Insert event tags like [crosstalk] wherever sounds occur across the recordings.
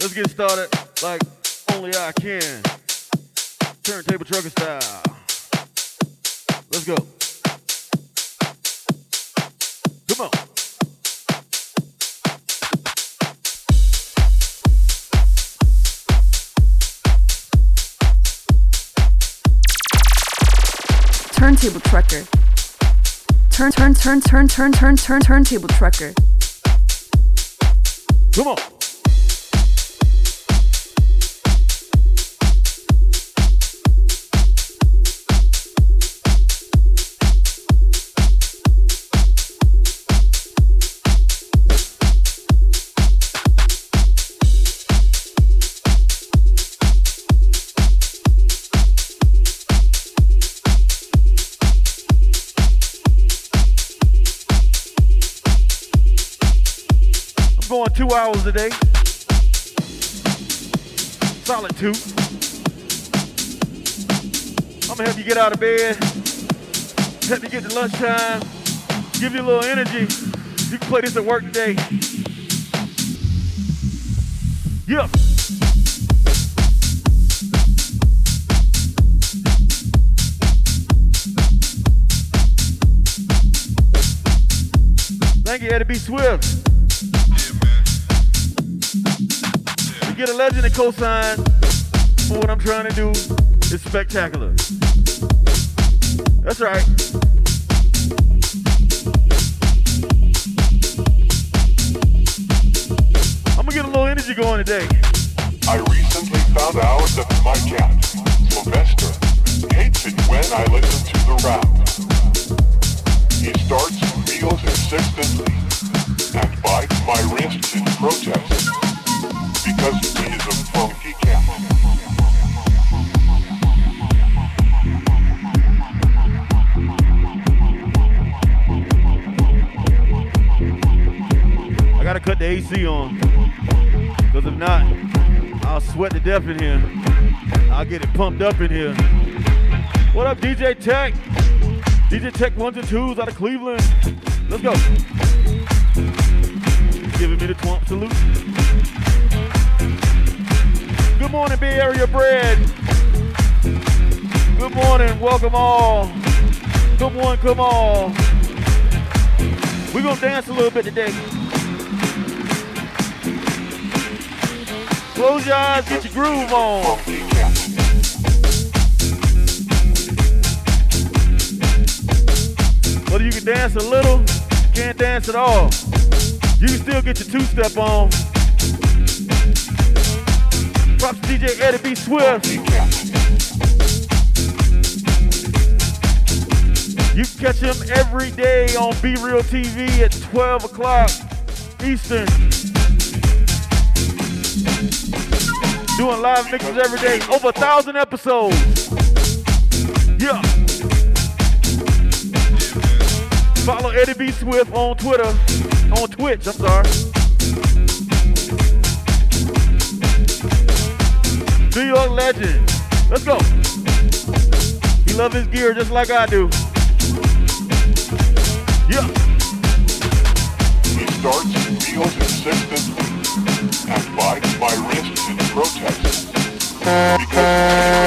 Let's get started like only I can. Turntable trucker style. Let's go. Come on. Turntable trucker. Turn turn turn turn turn turn turn turntable trucker. Come on. Solid two. I'm gonna help you get out of bed, help you get to lunchtime, give you a little energy. You can play this at work today. Yep. Thank you, Eddie B. Swift. Get a legend to co-sign for what I'm trying to do is spectacular. That's right. I'm gonna get a little energy going today. Get it pumped up in here. What up, DJ Tech? DJ Tech ones and twos out of Cleveland. Let's go. Giving me the twomp salute. Good morning, Bay Area Bread. Good morning, welcome all. Come on, come on. We're gonna dance a little bit today. Close your eyes, get your groove on. Dance a little, can't dance at all. You can still get your two-step on. Props to DJ Eddie B. Swift. You can catch him every day on Be Real TV at 12 o'clock Eastern. Doing live mixes every day. Over a thousand episodes. Follow Eddie B. Swift on Twitter. On Twitch, I'm sorry. New York legend. Let's go. He love his gear just like I do. Yeah. He starts meals insistently and bites my wrists in protest because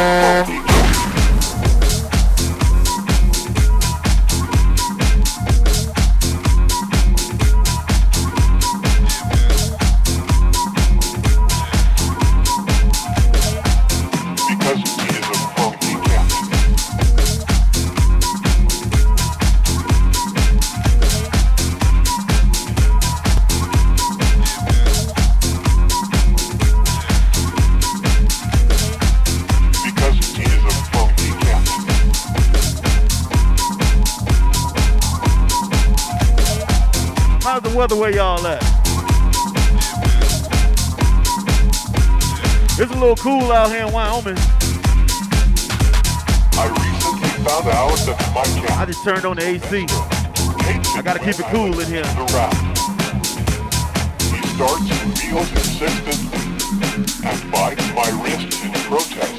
turned on the AC. I gotta keep it cool in here. He starts and bites my wrists in protest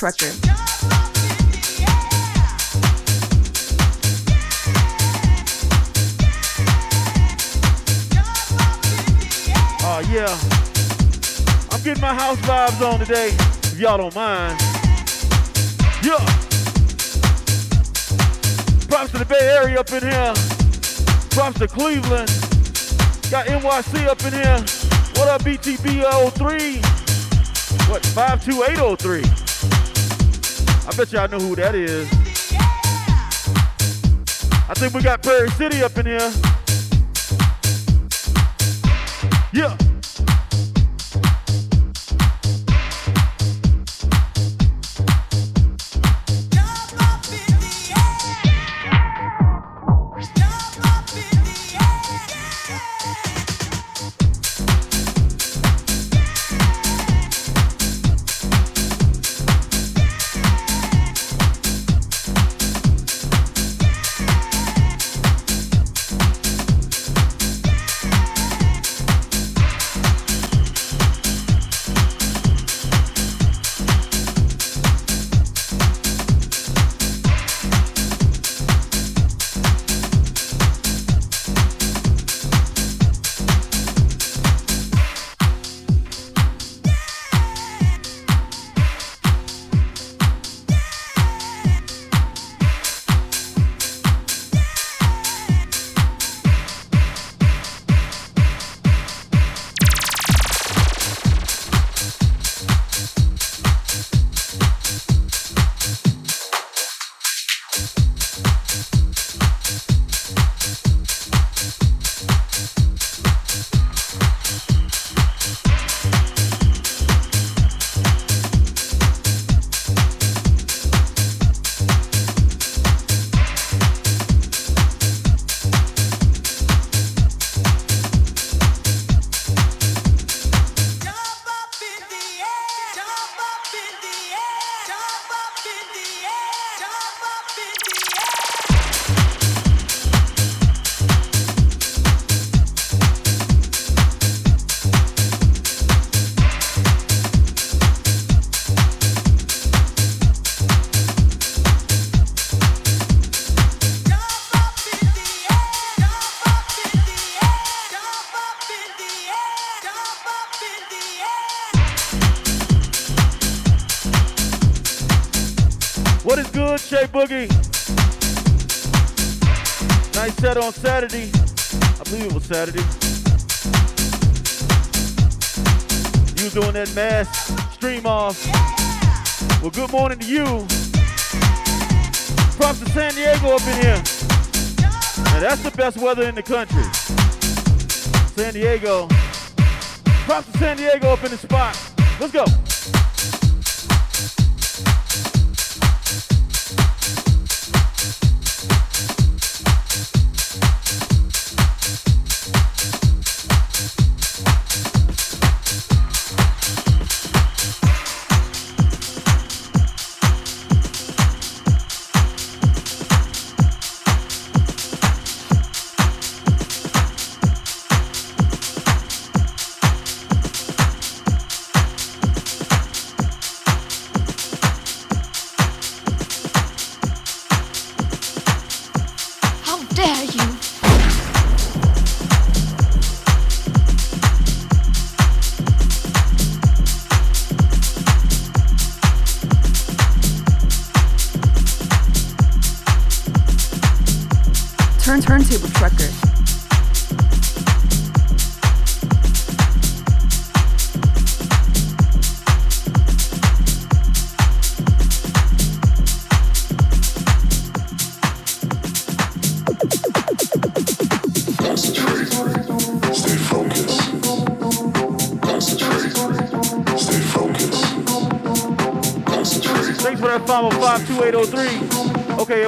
Turntable Trucker. Uh, yeah. I'm getting my house vibes on today, if y'all don't mind. Yeah. Props to the Bay Area up in here. Props to Cleveland. Got NYC up in here. What up, BTB 03? What, 52803? I bet y'all know who that is. I think we got Prairie City up in here. Yeah. Saturday. You doing that mass stream off. Well, good morning to you. Props to San Diego up in here. Now that's the best weather in the country. San Diego. Props to San Diego up in the spot. Let's go.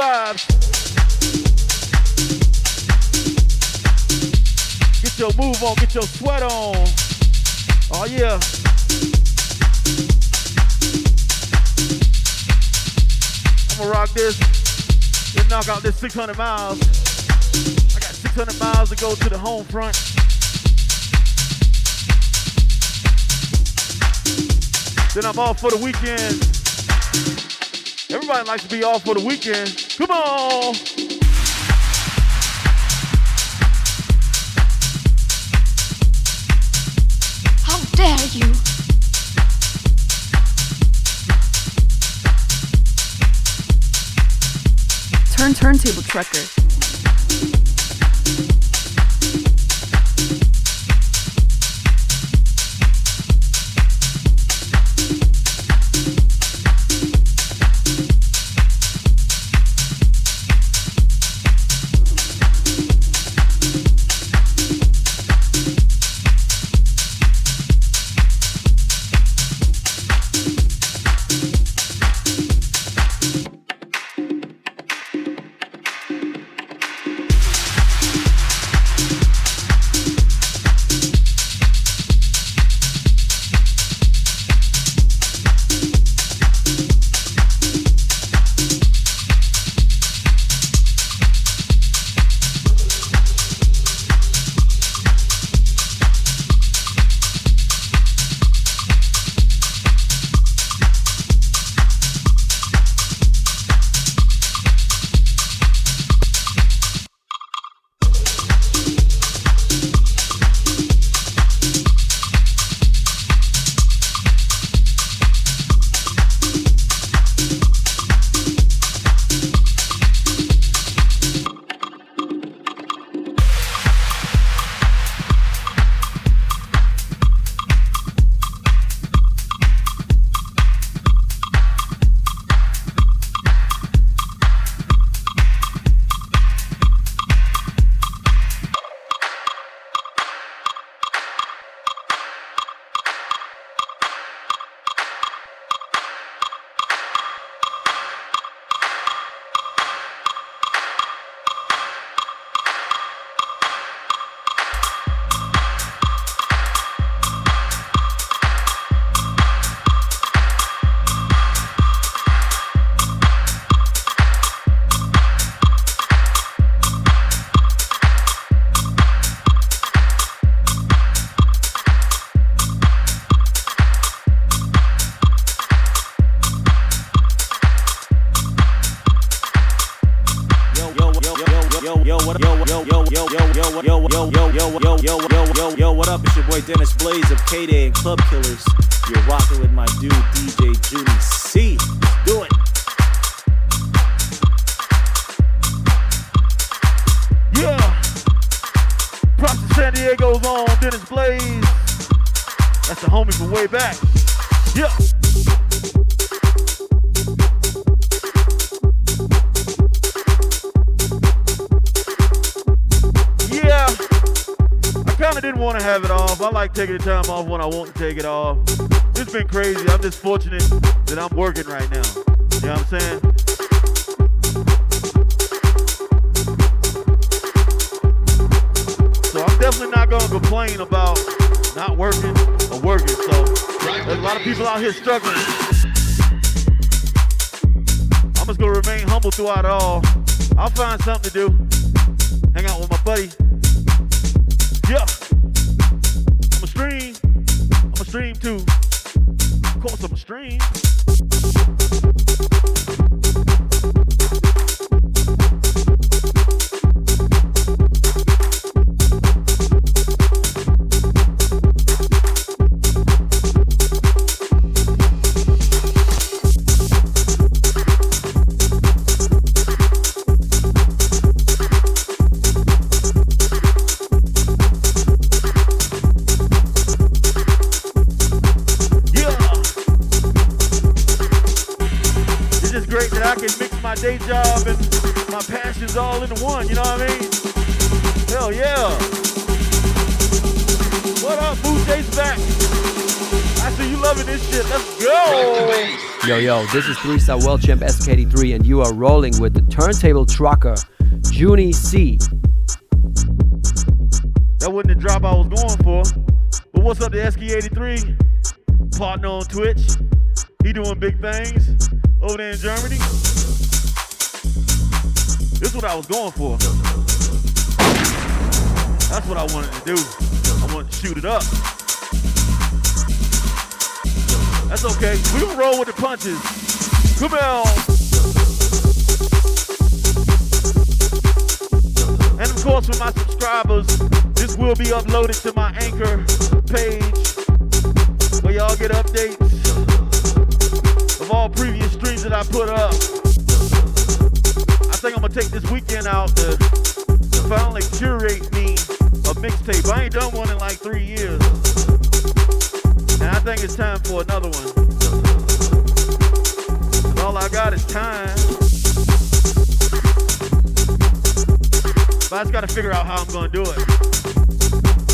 vibes. Get your move on, get your sweat on. Oh yeah. I'm gonna rock this. Then knock out this 600 miles. I got 600 miles to go to the home front. Then I'm off for the weekend. Everybody likes to be off for the weekend. Come on. How dare you? Turn turntable trucker. Dennis Blaze of K-Day and Club Killers. You're rocking with my dude DJ Junie C. Do it. Yeah. Props to San Diego's on Dennis Blaze. That's the homie from way back. Yeah. Want to have it off. I like taking the time off when I want to take it off. It's been crazy. I'm just fortunate that I'm working right now. You know what I'm saying? So I'm definitely not gonna complain about not working or working. So there's a lot of people out here struggling. I'm just gonna remain humble throughout it all. I'll find something to do. Hang out with my buddy. This is 3 Star World Champ SKD3, and you are rolling with the turntable trucker, Junie C. That wasn't the drop I was going for. But what's up to SK83? Partner on Twitch. He doing big things over there in Germany. This is what I was going for. That's what I wanted to do. I wanted to shoot it up. That's okay. We can roll with the punches. Come on. And of course, for my subscribers, this will be uploaded to my Anchor page where y'all get updates of all previous streams that I put up. I think I'm gonna take this weekend out to finally curate me a mixtape. I ain't done one in like three years. I think it's time for another one. all I got is time. But I just gotta figure out how I'm gonna do it.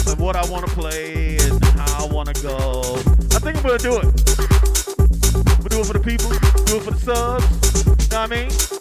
And what I wanna play and how I wanna go. I think I'm gonna do it. I'm gonna do it for the people, do it for the subs. You Know what I mean?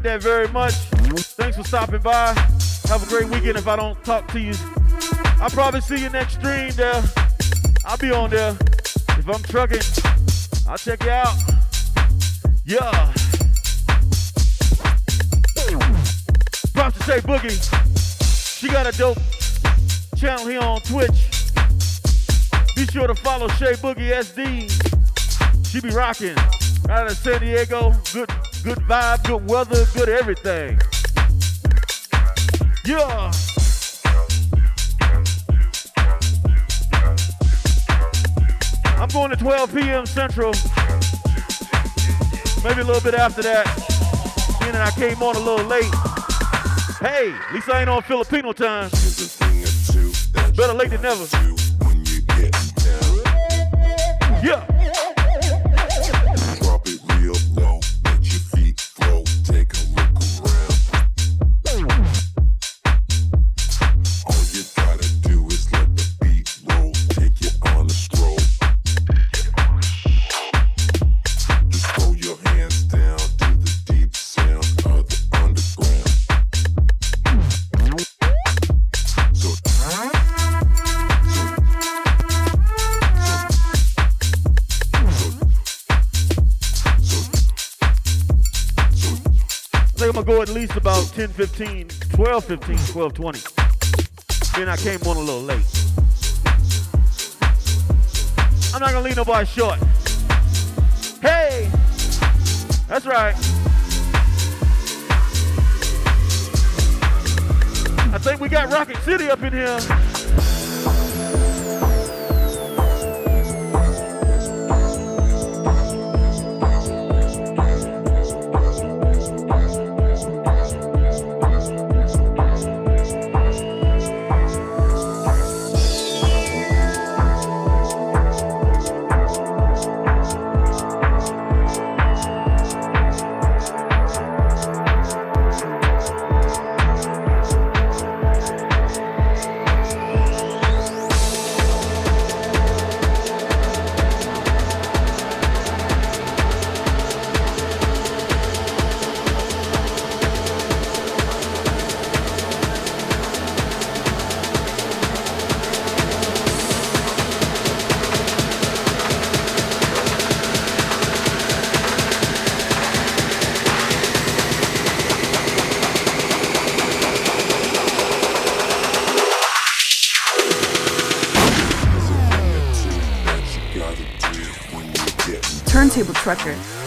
Appreciate that very much. Thanks for stopping by. Have a great weekend if I don't talk to you. I'll probably see you next stream there. I'll be on there. If I'm trucking, I'll check you out. Yeah. Props to Shay Boogie. She got a dope channel here on Twitch. Be sure to follow Shay Boogie SD. She be rocking out of San Diego. Good Good vibe, good weather, good everything. Yeah. I'm going to 12 p.m. Central. Maybe a little bit after that. Then I came on a little late. Hey, at least I ain't on Filipino time. Better late than never. Yeah. 10 15, 12 15, 12 20. Then I came on a little late. I'm not gonna leave nobody short. Hey! That's right. I think we got Rocket City up in here. trucker.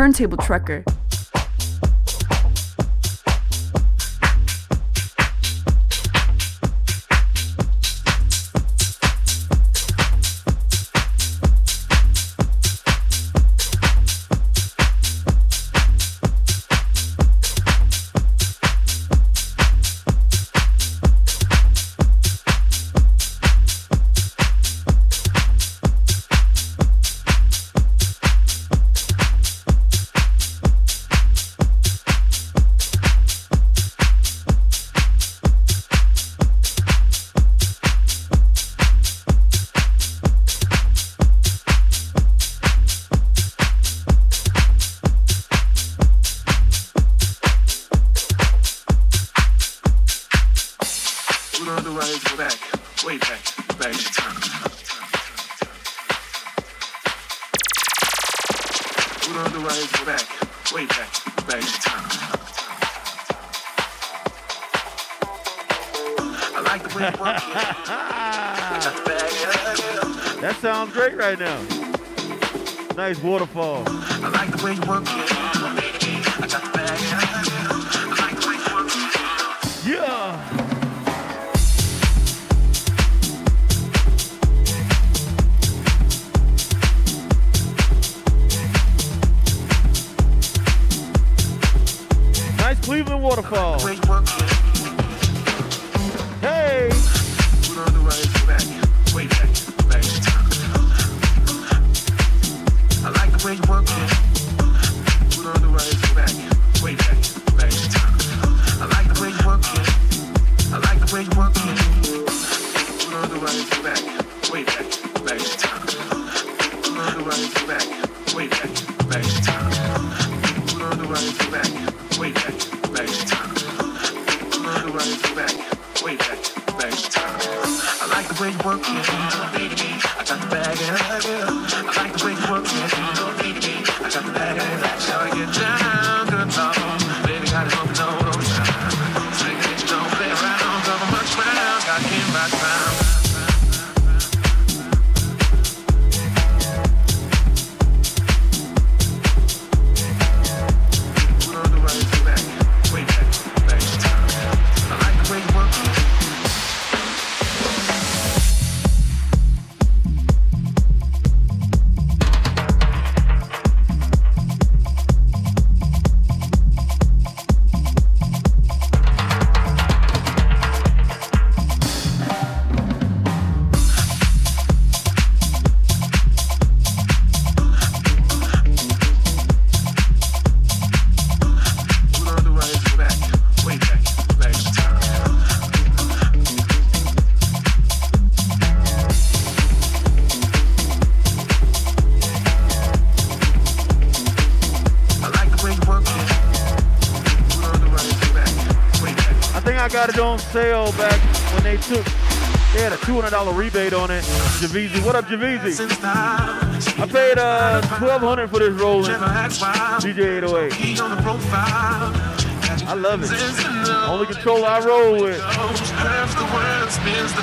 turntable trucker. Javizi, what up, Javizi? I paid uh 1200 for this Roland DJ 808. I love it. Only controller I roll with.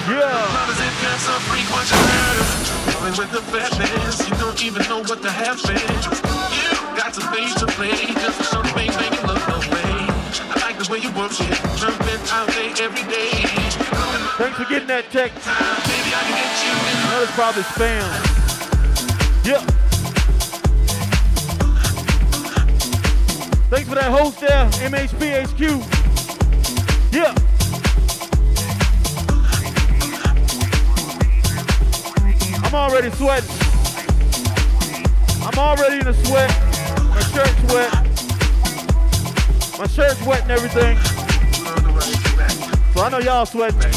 Yeah. With the fatness, you don't even know what the half is. You got to pay to play just for something making look away. I like the way you work it, jumping out there every day. Thanks for getting that text. Baby, I can get you in That was probably spam. Yeah. Thanks for that host there, MHPHQ. Yeah. I'm already sweating. I'm already in a sweat. My shirt's wet. My shirt's wet and everything. So I know y'all sweating.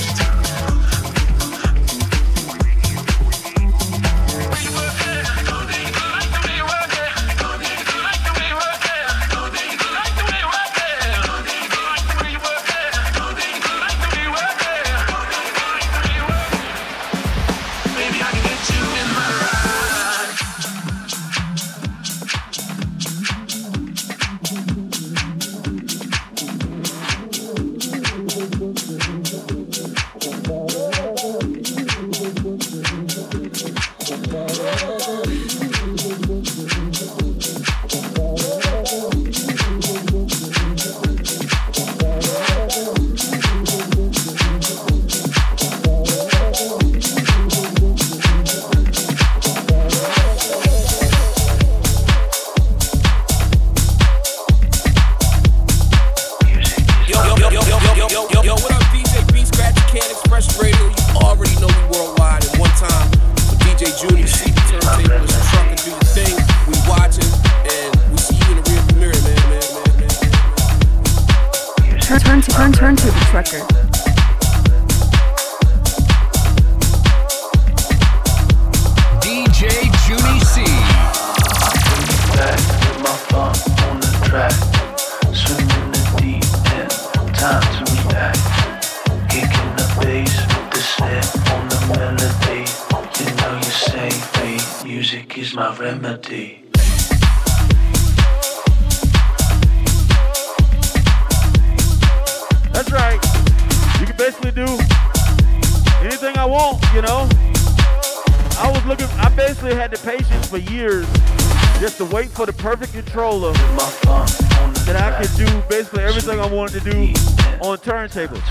Turntables.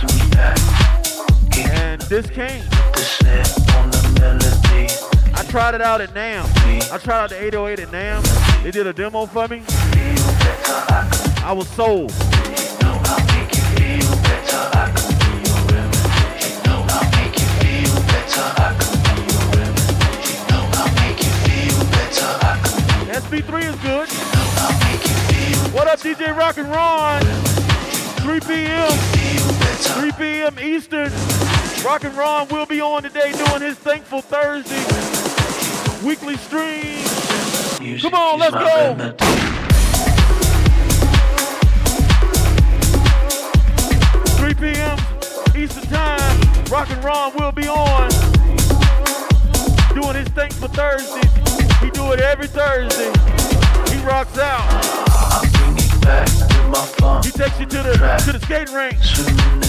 And this came. I tried it out at NAMM. I tried out the 808 at NAMM. They did a demo for me. I was sold. SB3 is good. What up, DJ Rock and Ron? 3 p.m. 3 p.m. Eastern. Rock and Ron will be on today doing his Thankful Thursday weekly stream. Come on, let's go. 3 p.m. Eastern Time. Rock and Ron will be on doing his Thankful Thursdays. He do it every Thursday. He rocks out. He takes you to the to the skating rink.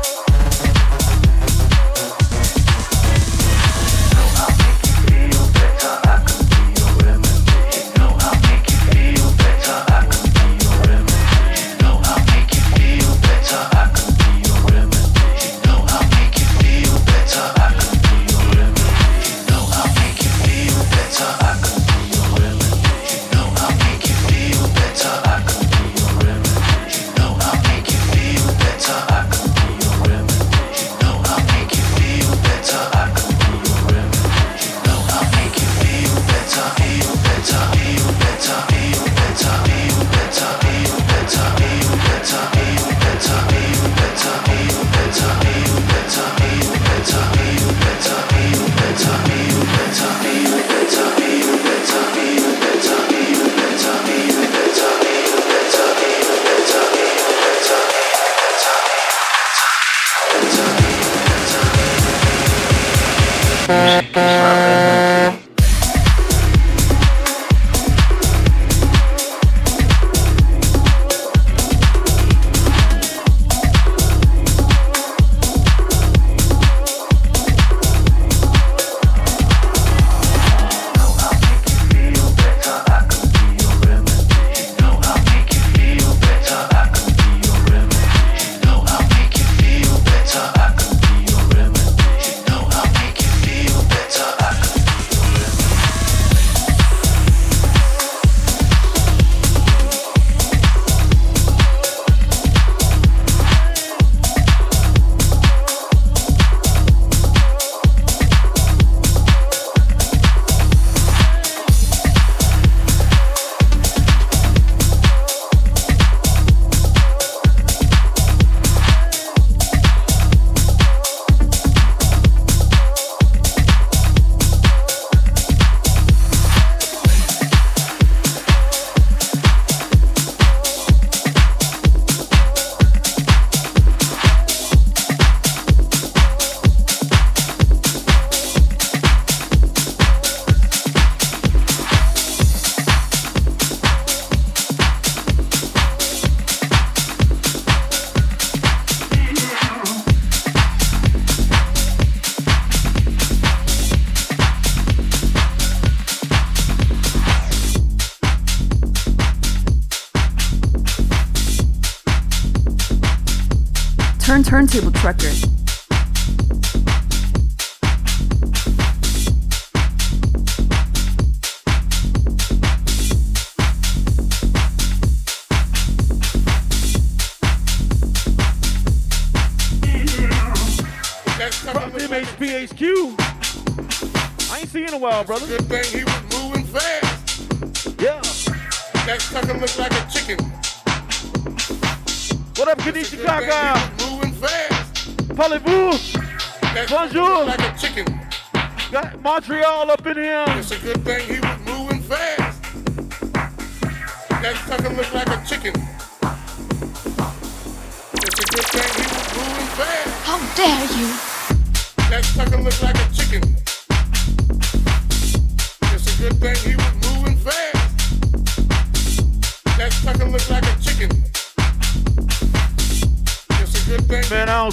brother.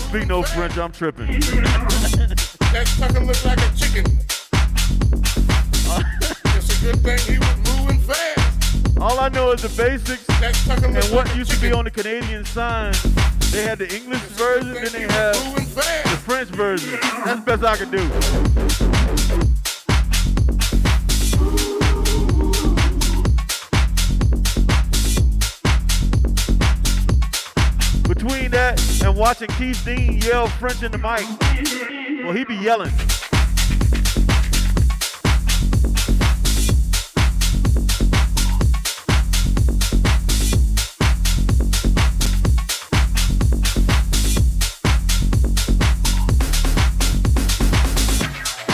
Speak no French. I'm tripping. That sucker looked like a chicken. It's a good thing he was moving fast. All I know is the basics and what like a used to be on the Canadian sign. They had the English version, then they had the French version. That's the best I could do. Watching Keith Dean yell French in the mic, well, he be yelling.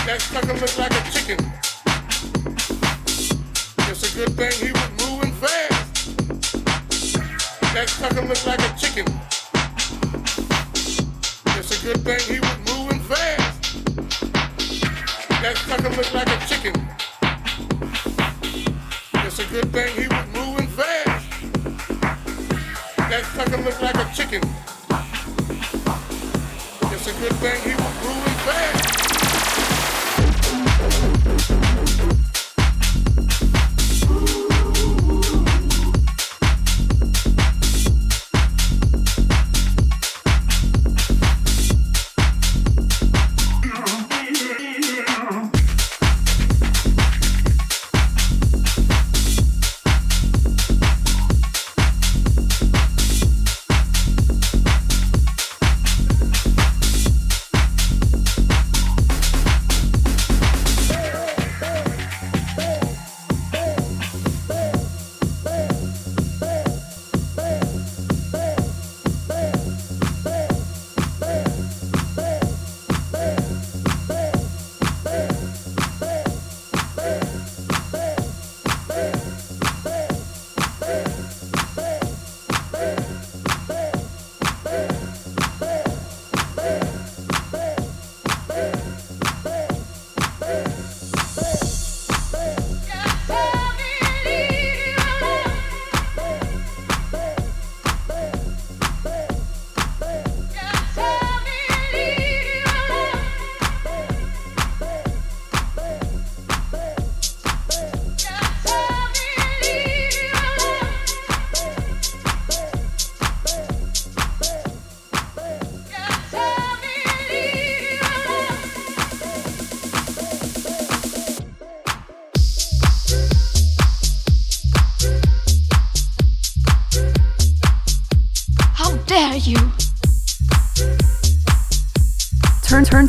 That sucker looked like a chicken. It's a good thing he was moving fast. That sucker looked like a chicken.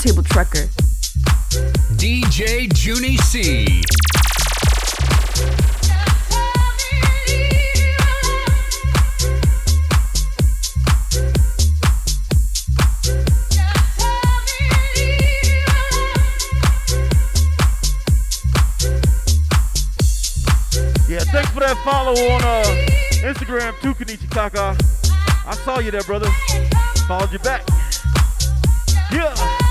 Turn turntable trucker. DJ Junie C. Yeah, thanks for that follow on uh, Instagram too, Kenichi Kaka. I saw you there, brother. Followed you back. Yeah. Yeah.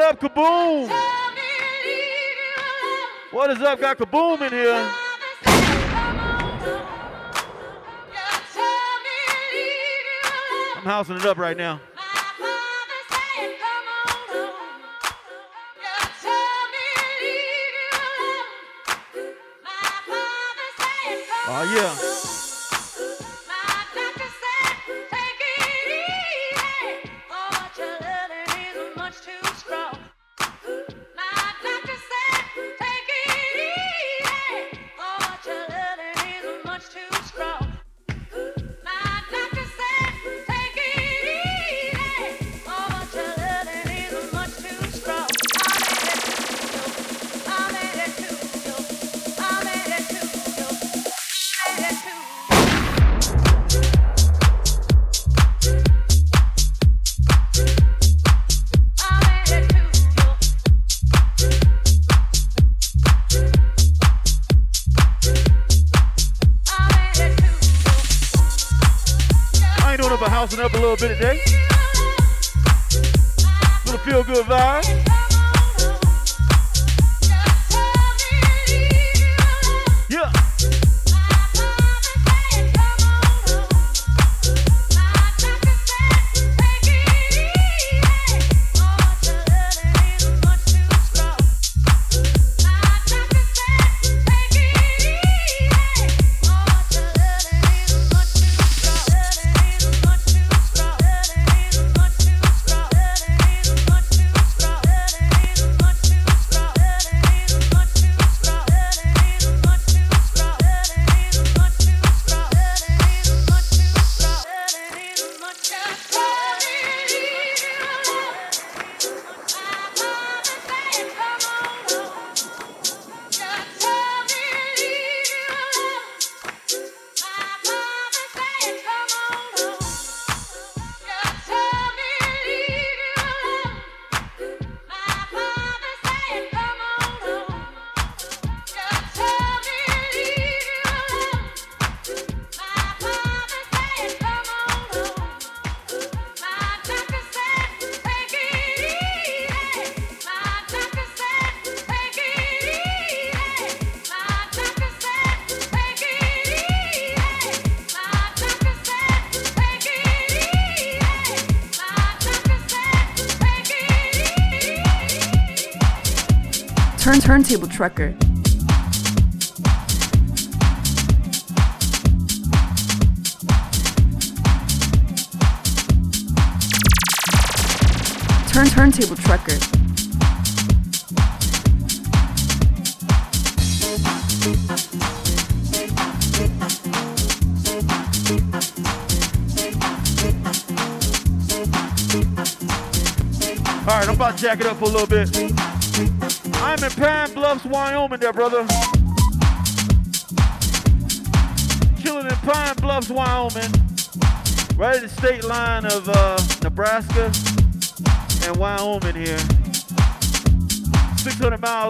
What up, Kaboom? What is up? Got Kaboom in here. I'm housing it up right now. Oh yeah. Trucker.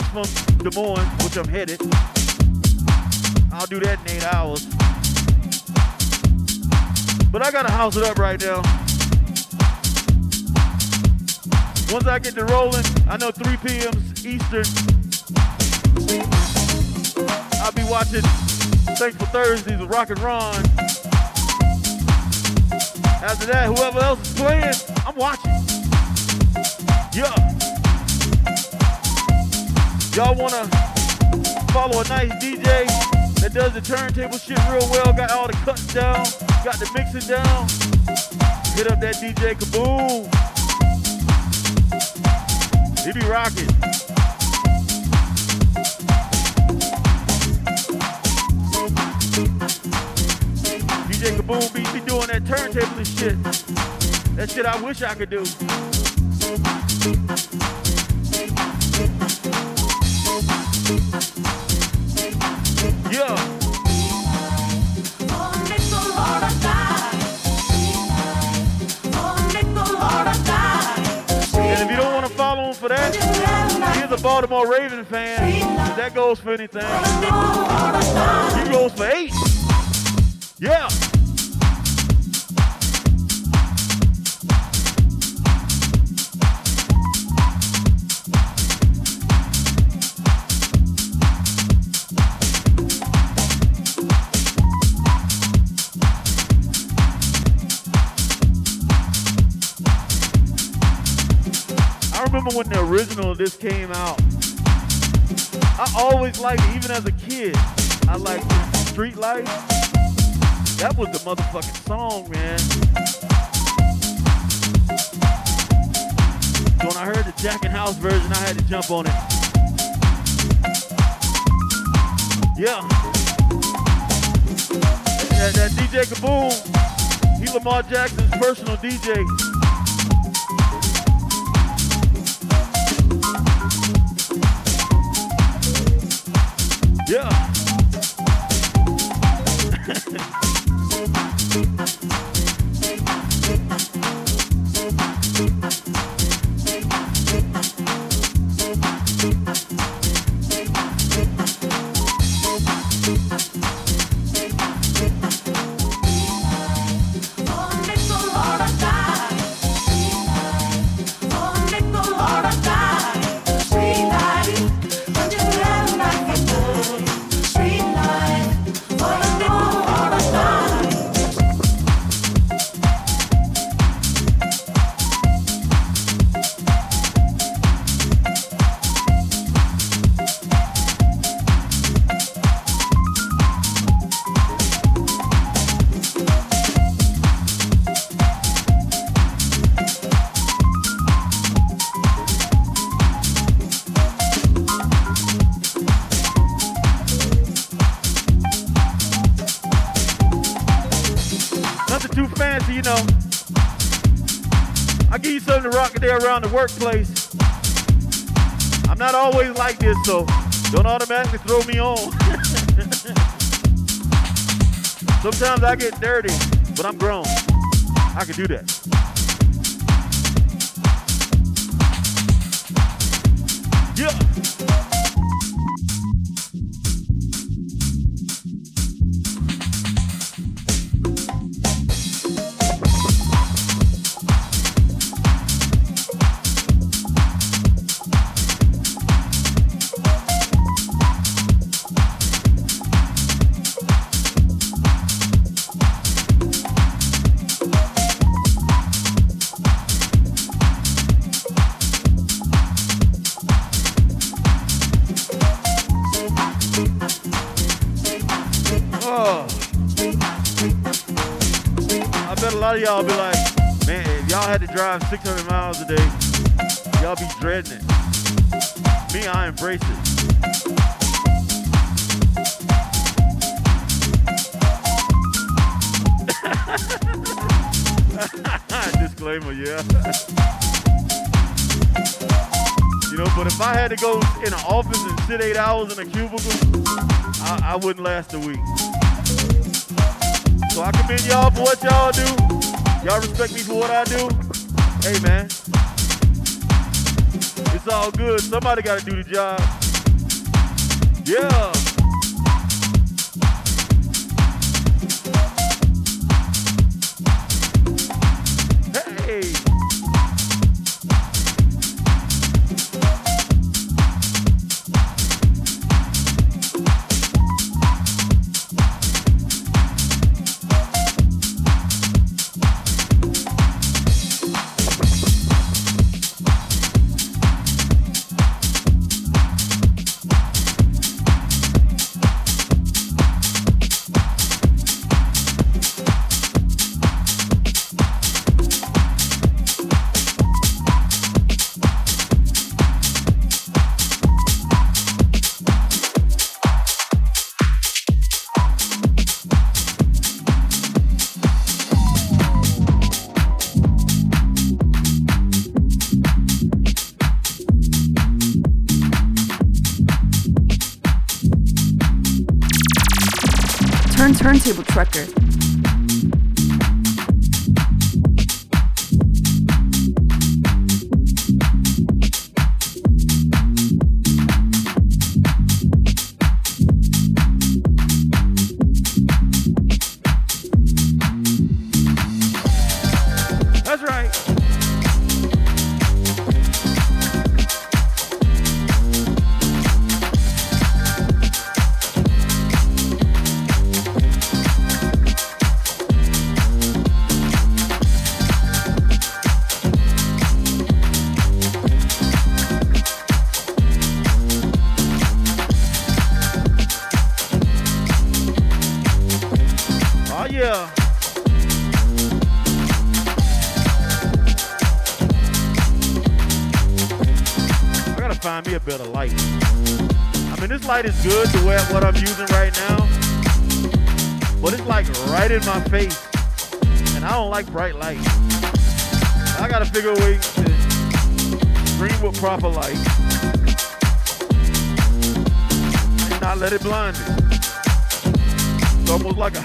From Des Moines, which I'm headed. I'll do that in eight hours. But I gotta house it up right now. Once I get to rolling, I know 3 p.m. Eastern. I'll be watching Thankful Thursdays with Rock and Ron. After that, whoever else is playing, I'm watching. Yeah. Y'all wanna follow a nice DJ that does the turntable shit real well, got all the cuts down, got the mixing down. Hit up that DJ Kaboom. He be rocking. DJ Kaboom be, be doing that turntable shit. That shit I wish I could do. Baltimore Raven fan. That goes for anything. He goes for eight. Yeah. Original this came out. I always liked it, even as a kid. I liked Street Life. That was the motherfucking song, man. So when I heard the Jack and House version, I had to jump on it. Yeah. That, that DJ Kaboom, he Lamar Jackson's personal DJ. Around the workplace. I'm not always like this, so don't automatically throw me on. [laughs] Sometimes I get dirty, but I'm grown. I can do that. in a cubicle, I, I wouldn't last a week. So I commend y'all for what y'all do. Y'all respect me for what I do. Hey man, it's all good. Somebody got to do the job. Yeah. Trucker.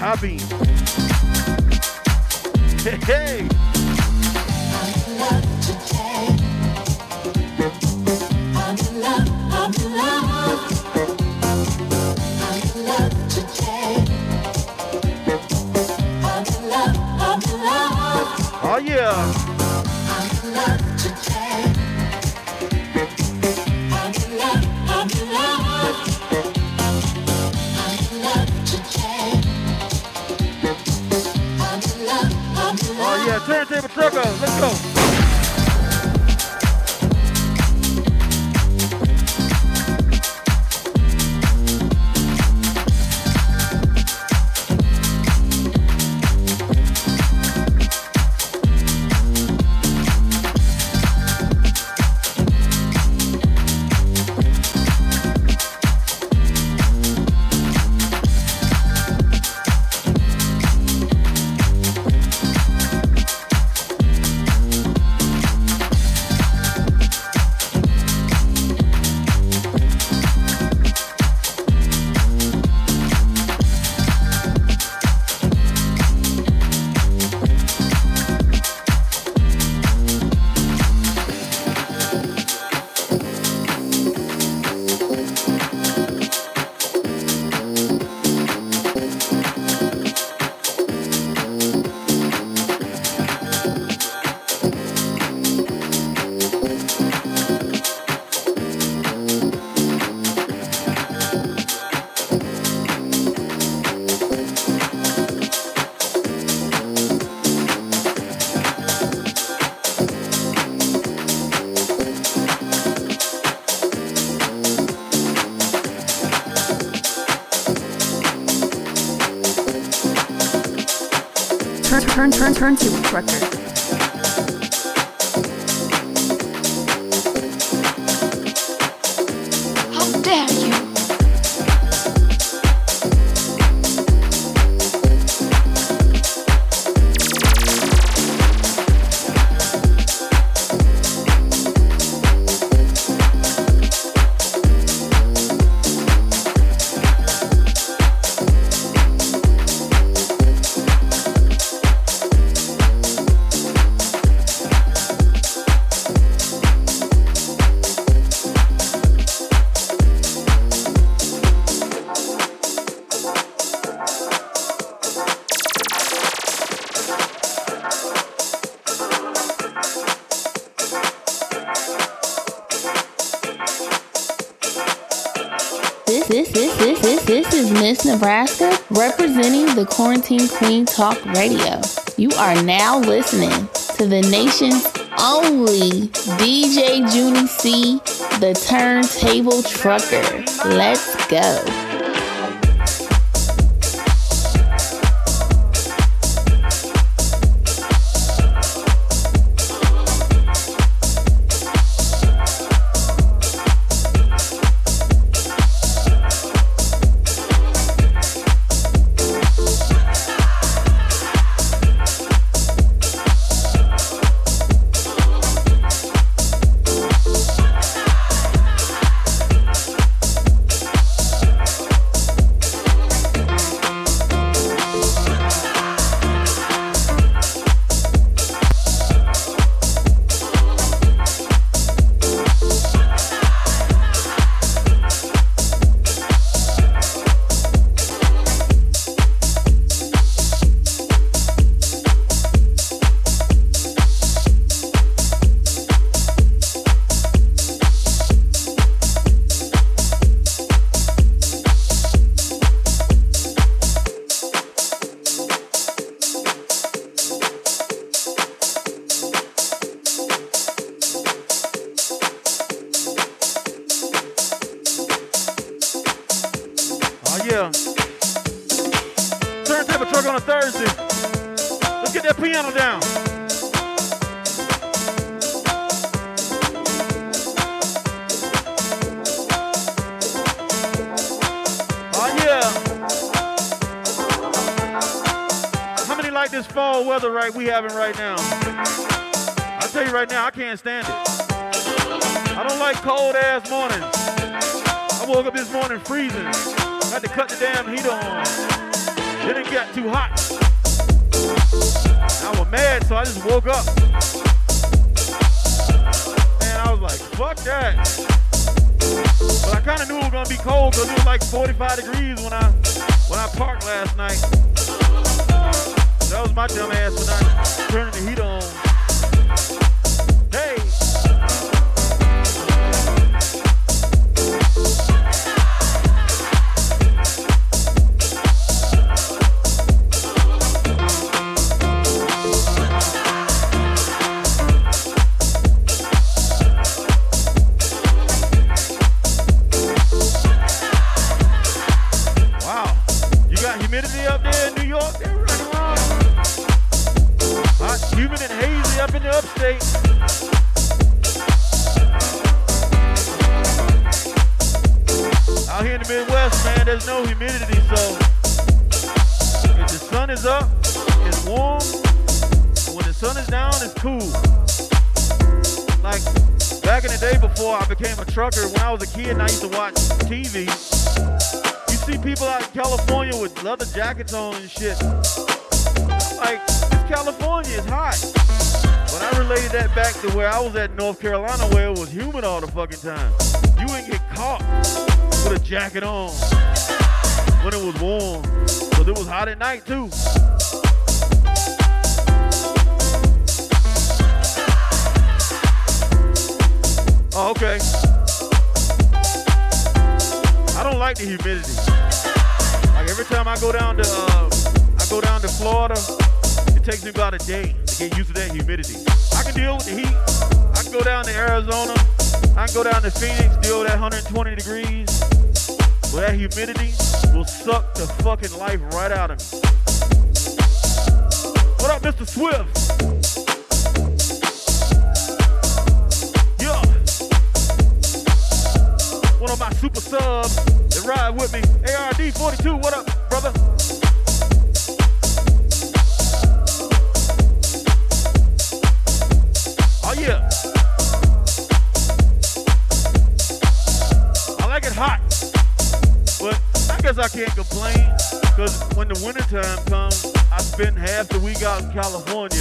Rabin. turn to a trucker. Miss Nebraska, representing the Quarantine Queen Talk Radio. You are now listening to the nation's only DJ Junie C, the Turntable Trucker. Let's go. North Carolina where it was humid all the fucking time. You ain't get caught with a jacket on when it was warm. But it was hot at night too. Oh, okay. I don't like the humidity. Like every time I go down to uh, I go down to Florida, it takes me about a day to get used to that humidity. I can deal with the heat can go down to Arizona. I can go down to Phoenix, deal with that 120 degrees. But that humidity will suck the fucking life right out of me. What up, Mr. Swift? one of my super subs that ride with me. ARD42, what up? California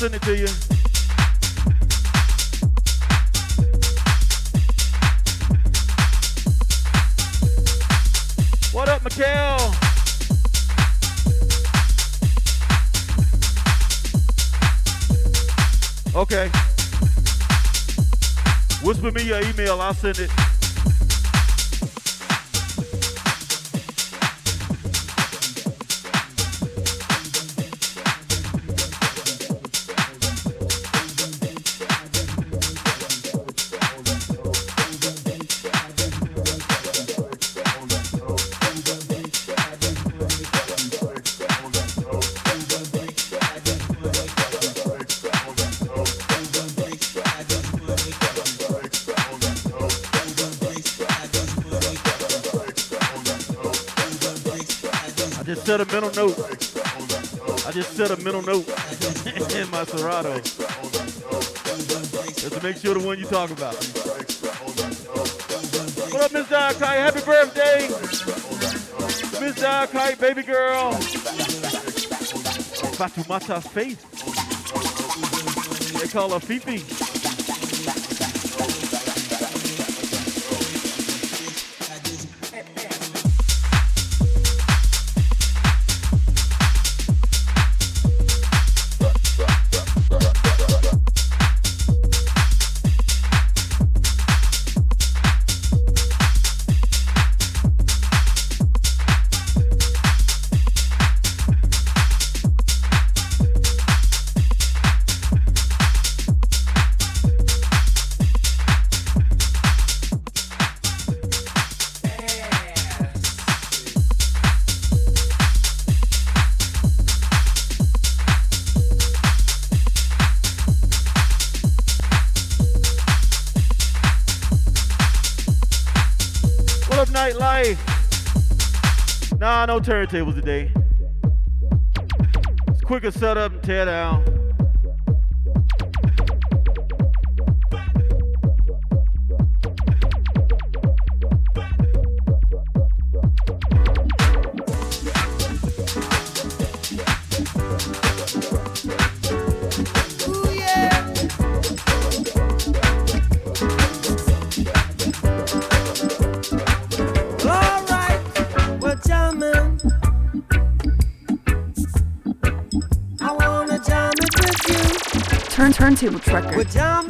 send it to you. What up, Mikhail? Okay. Whisper me your email, I'll send it. Mental note. I just set a mental note [laughs] in my Serato. Just to make sure the one you talk about. What up, Miss Diakite? Happy birthday! Miss Diakite, baby girl. Fatumata Faith. They call her Fifi. Turntables today. It's quicker setup and tear down. Turntable trucker.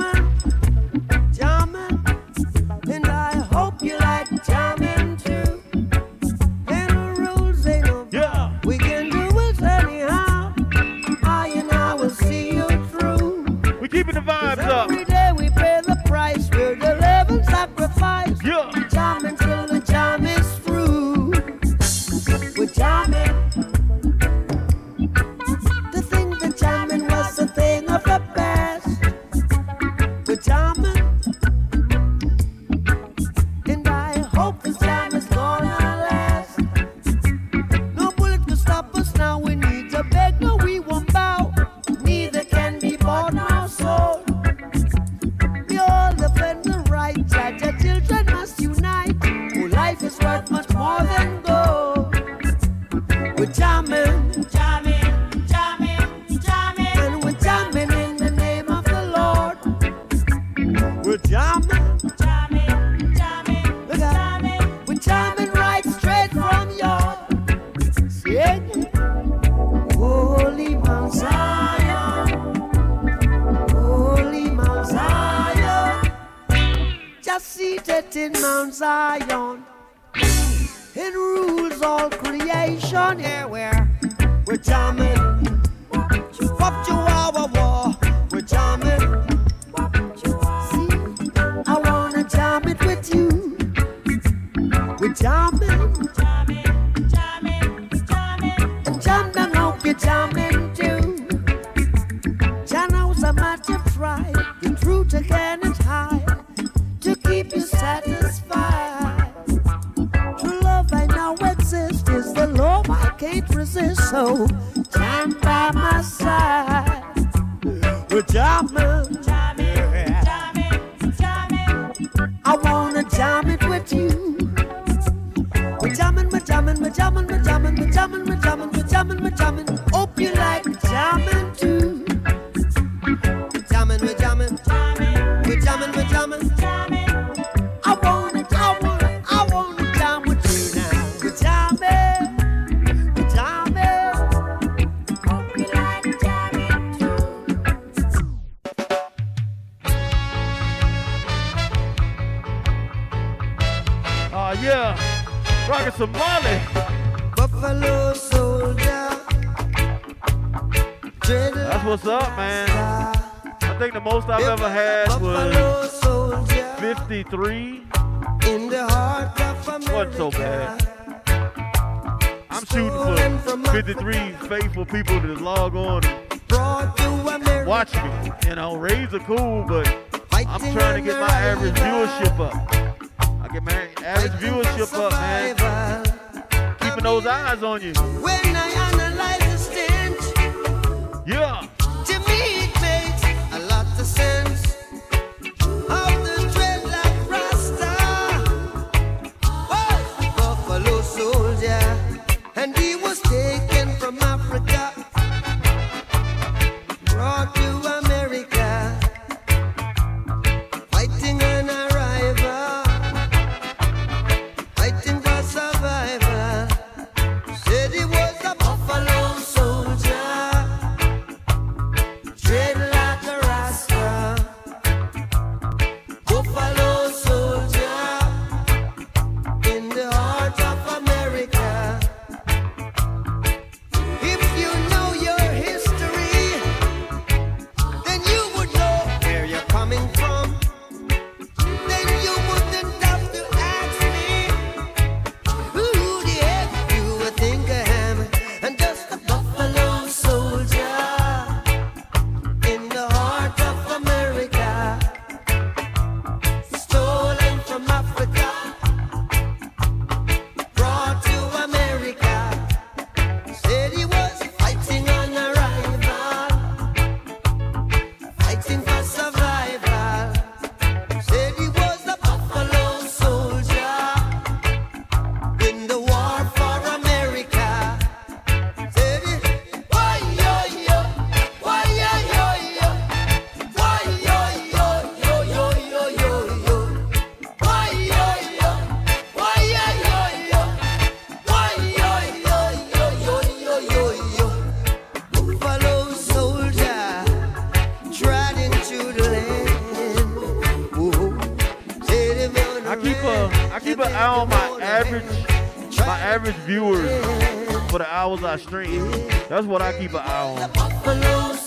Average viewers for the hours I stream. That's what I keep an eye on.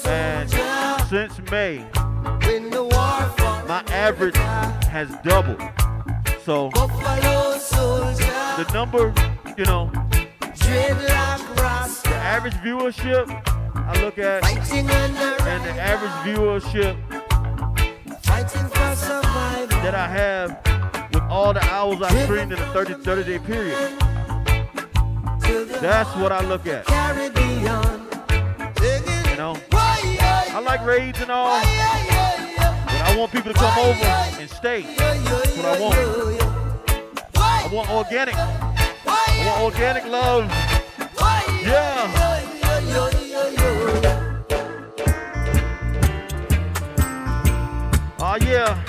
And since May, my average has doubled. So the number, you know, the average viewership I look at, and the average viewership that I have with all the hours I streamed in a 30, 30 day period. That's what I look at. You know, I like raids and all, but I want people to come over and stay. That's what I want. I want organic. I want organic love. Yeah. Oh yeah.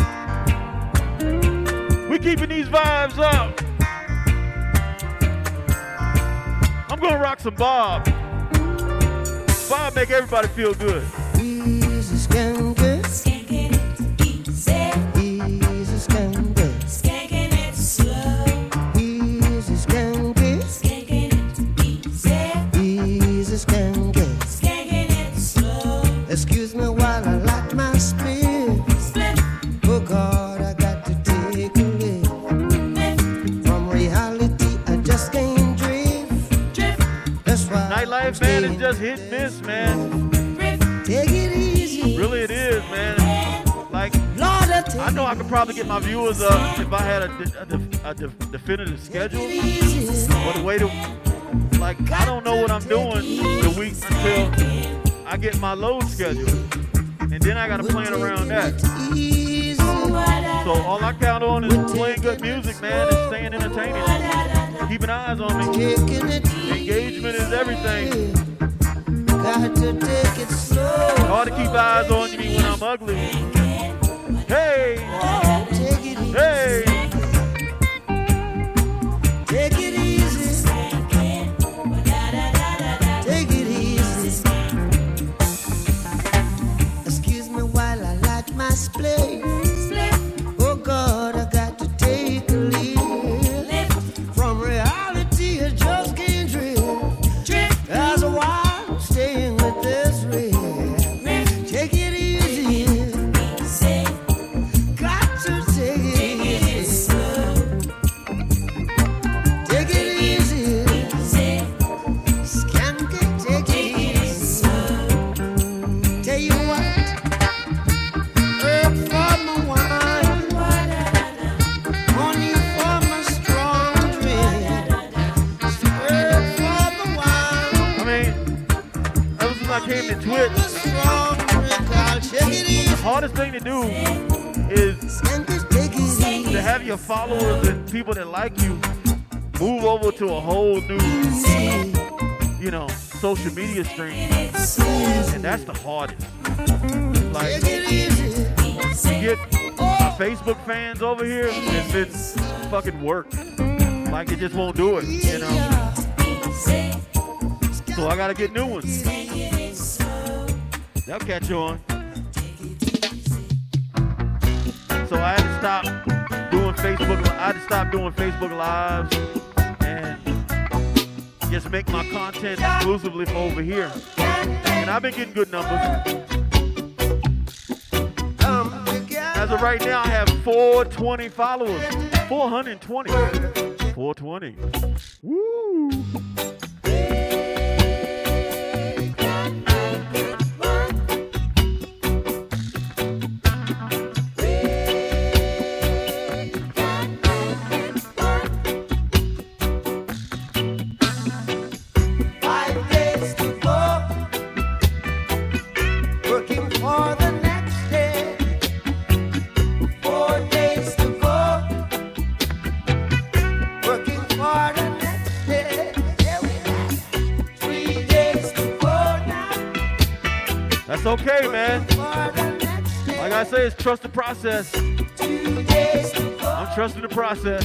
We keeping these vibes up. I'm gonna rock some Bob. Bob make everybody feel good. Just hit and miss, man. Take it easy. Really, it is, man. Like, I know I could probably get my viewers up if I had a, de- a, a definitive schedule. But the way to, like, I don't know what I'm doing the week until I get my load schedule. And then I gotta plan around that. So all I count on is playing good music, man, and staying entertaining. Keeping eyes on me. Engagement is everything. Got to take it slow. Hard to keep eyes on me when I'm ugly. Hey! Hey! Take it easy. Media stream. And that's the hardest. Like, get my Facebook fans over here, it's been fucking work. Like, it just won't do it, you know? So I gotta get new ones. They'll catch you on. So I had to stop doing Facebook. I had to stop doing Facebook lives just make my content exclusively for over here. And I've been getting good numbers. As of right now, I have 420 followers. 420. 420. Woo! Okay, man. Like I say, it's trust the process. I'm trusting the process.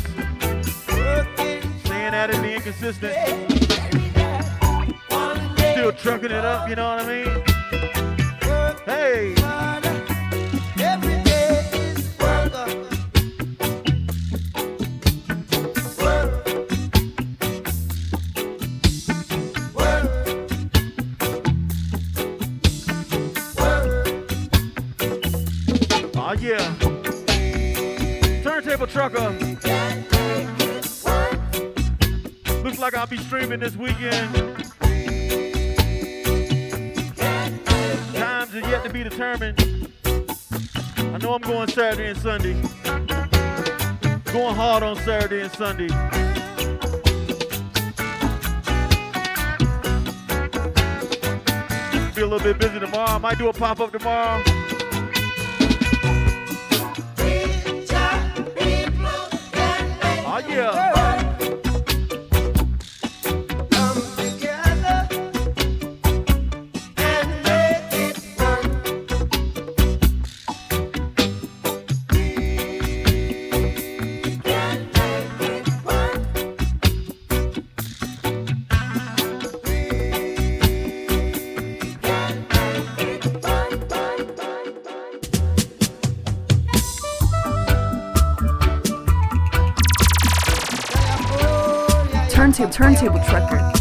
Staying at it, being consistent. Still trucking it up, you know what I mean? leaving this weekend. Times are yet to be determined. I know I'm going Saturday and Sunday. Going hard on Saturday and Sunday. Be a little bit busy tomorrow. I might do a pop up tomorrow. Oh, yeah. turntable trucker.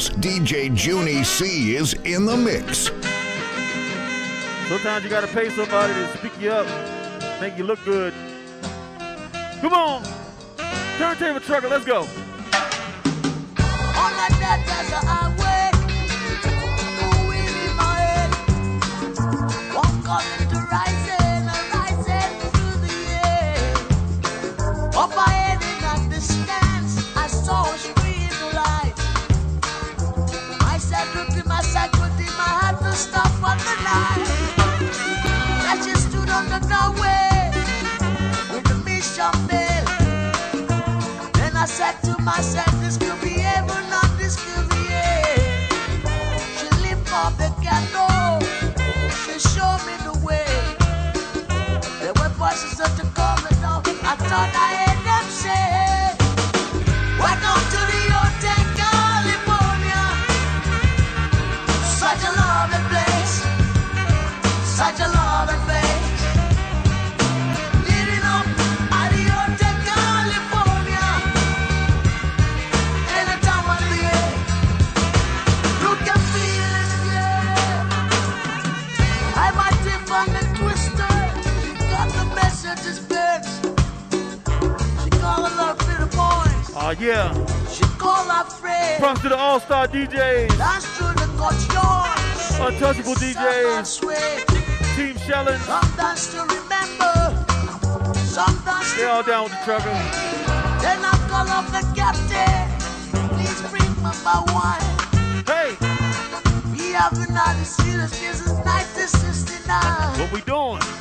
Rivers. DJ Junie C is in the mix. Sometimes you gotta pay somebody to speak you up, make you look good. Come on, turntable trucker, let's go. Superstar DJs. Last got Untouchable DJs. Team Challenge. Sometimes to remember. Sometimes They all down with the trucker. Then I call up the captain. Please bring my. Hey. We haven't since 1969. What we doing?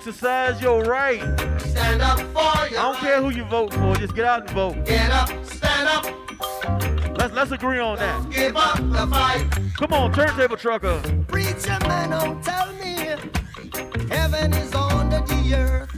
exercise your right. Stand up for your I don't care who you vote for, just get out and vote. Get up, stand up. Let's let's agree on Don't that. Give up the fight. Come on, turntable trucker. Preacher man, don't tell me heaven is on the earth.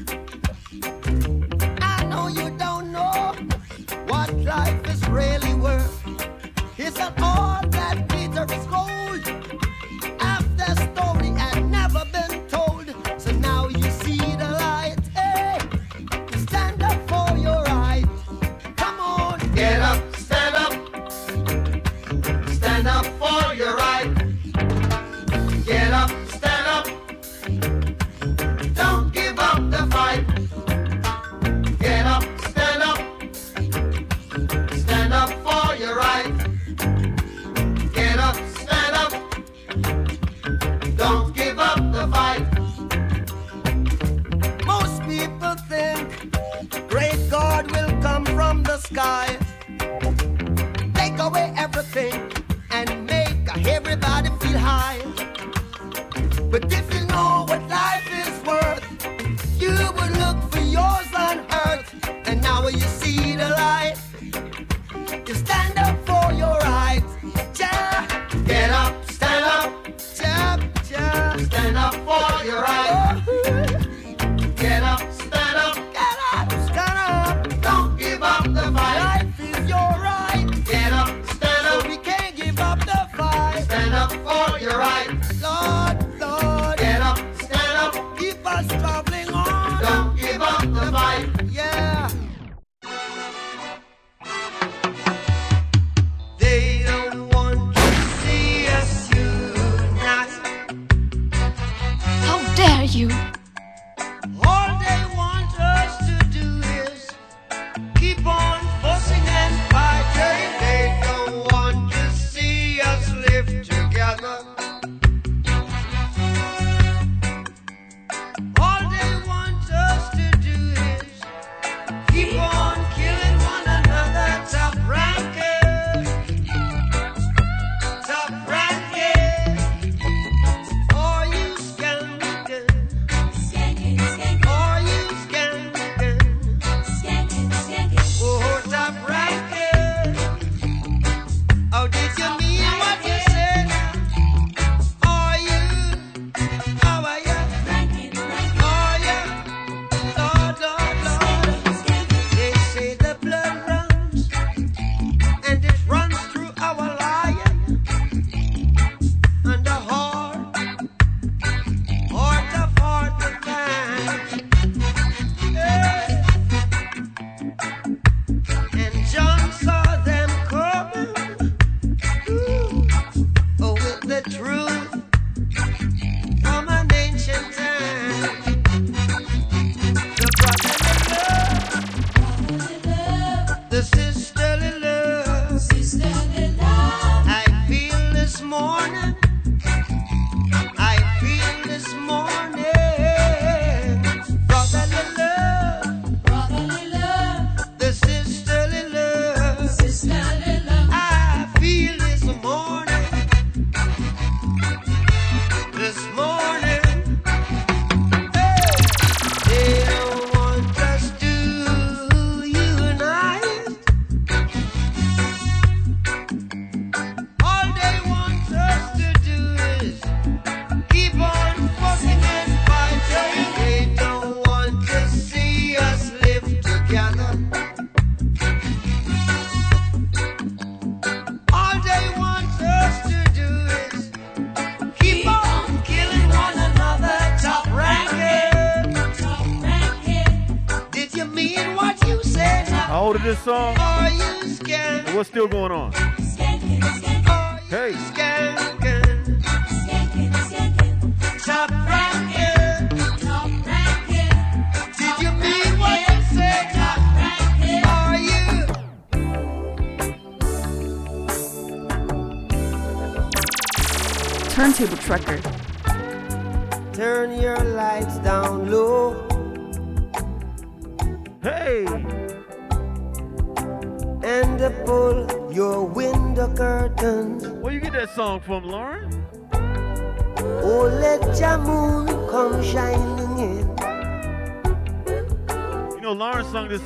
still going.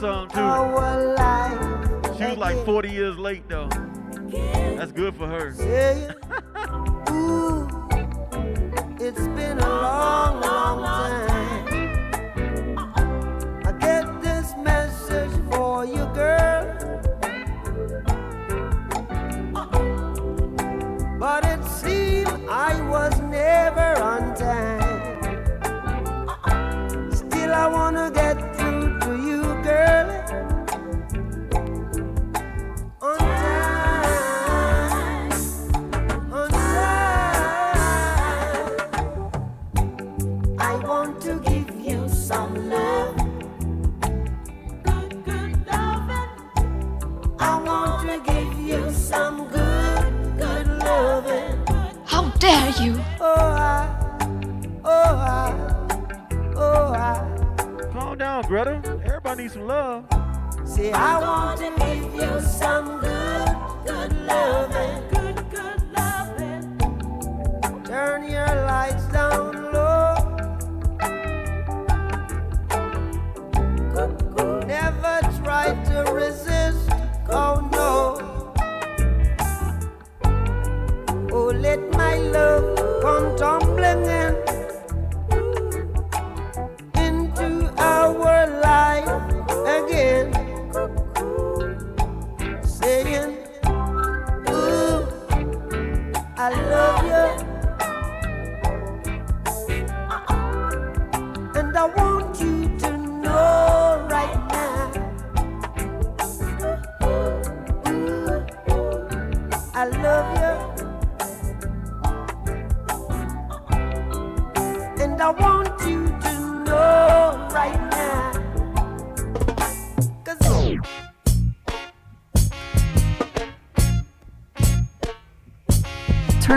something too. She was like 40 years late though. That's good for her.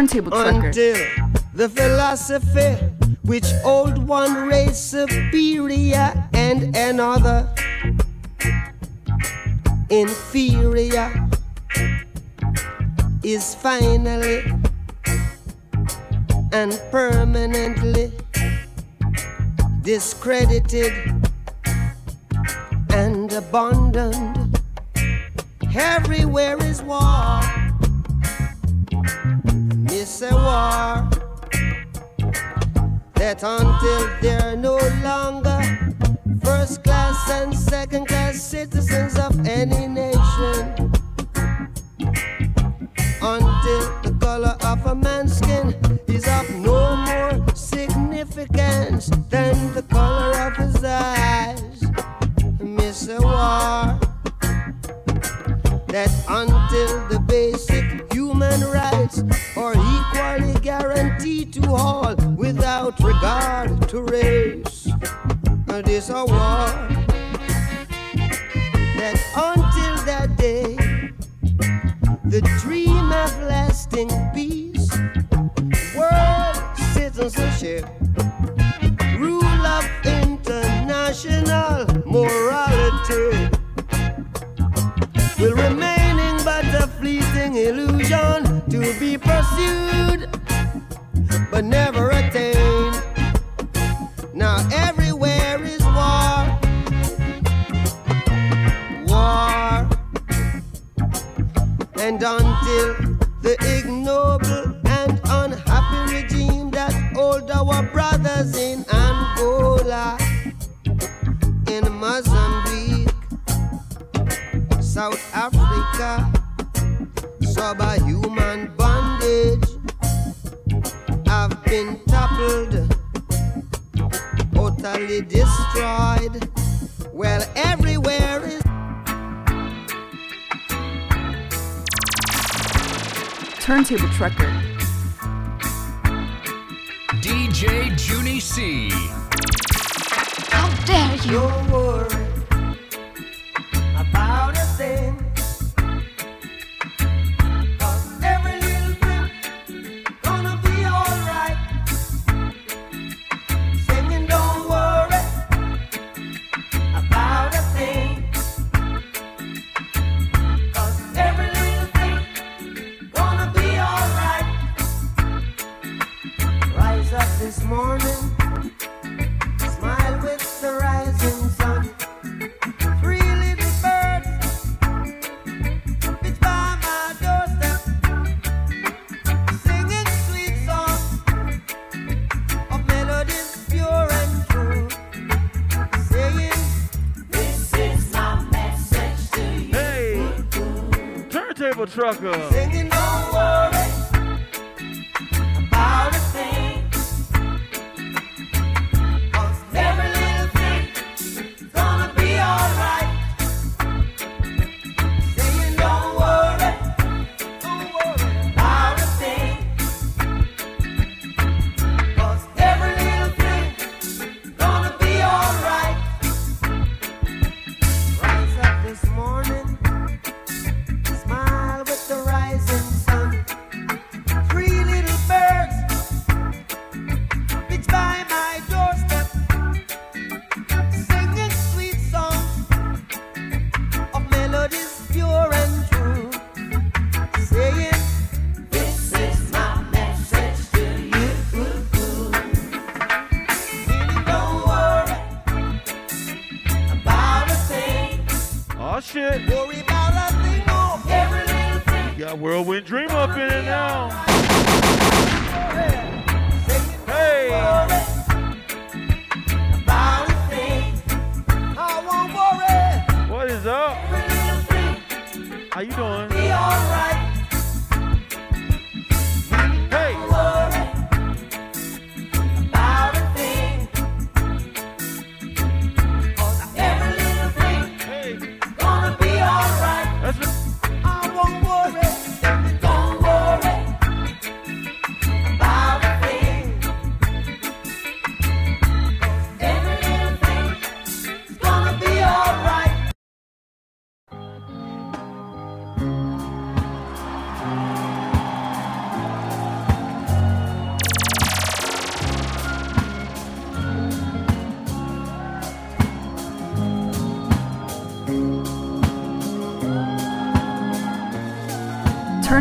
turntable trucker. Until the philosophy which old one raised superior and another inferior is finally and permanently discredited and abandoned everywhere Turntable Trucker. DJ Junie C. How dare you!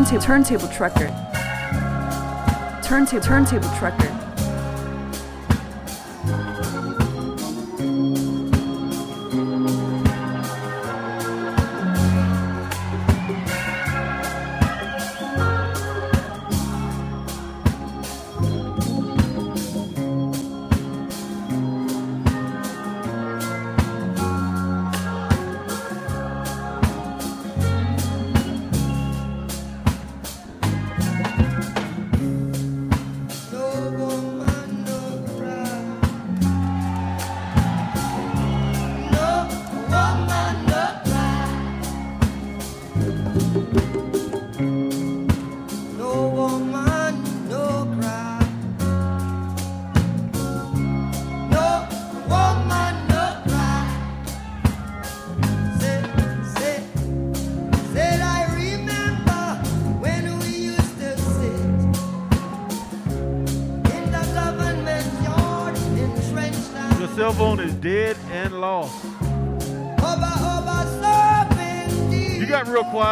turntable turntable trucker. Turntable turntable trucker.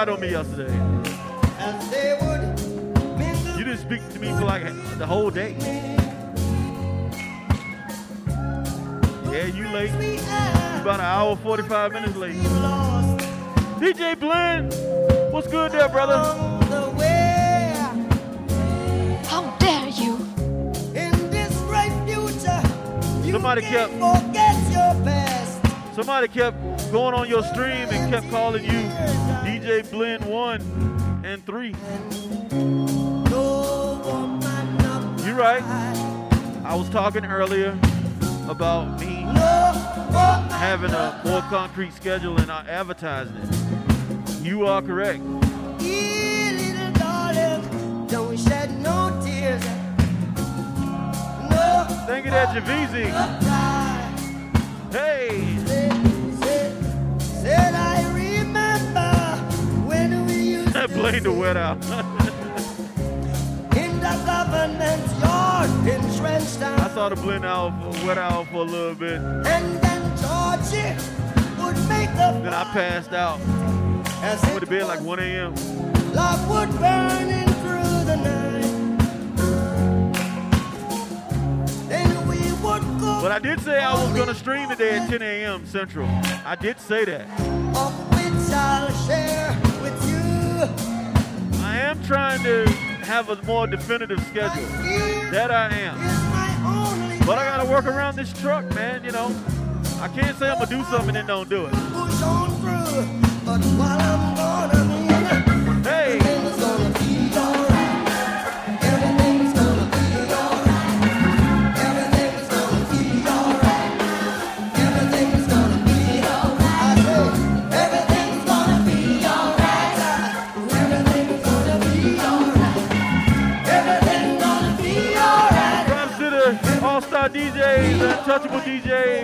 on me yesterday. You didn't speak to me for like the whole day. Yeah, you late. You about an hour 45 minutes late. DJ Blend, what's good there, brother? How dare you? Somebody kept Somebody kept going on your stream and kept calling you J blend 1 and 3. You're right. I was talking earlier about me having a more concrete schedule and I advertising it. You are correct. Thank you, that Javizi. Hey. Blame the wet out. in the yard. I saw the blend out, wet out for a little bit. And then Georgie would make the Then I passed out. As Went to bed like 1 a.m. love would burning through the night. Then we would go But I did say I was gonna stream today at 10 a.m. Central. I did say that. You. I am trying to have a more definitive schedule. That I am. But I gotta work around this truck, man, you know. I can't say I'm gonna do something and then don't do it. Untouchable of.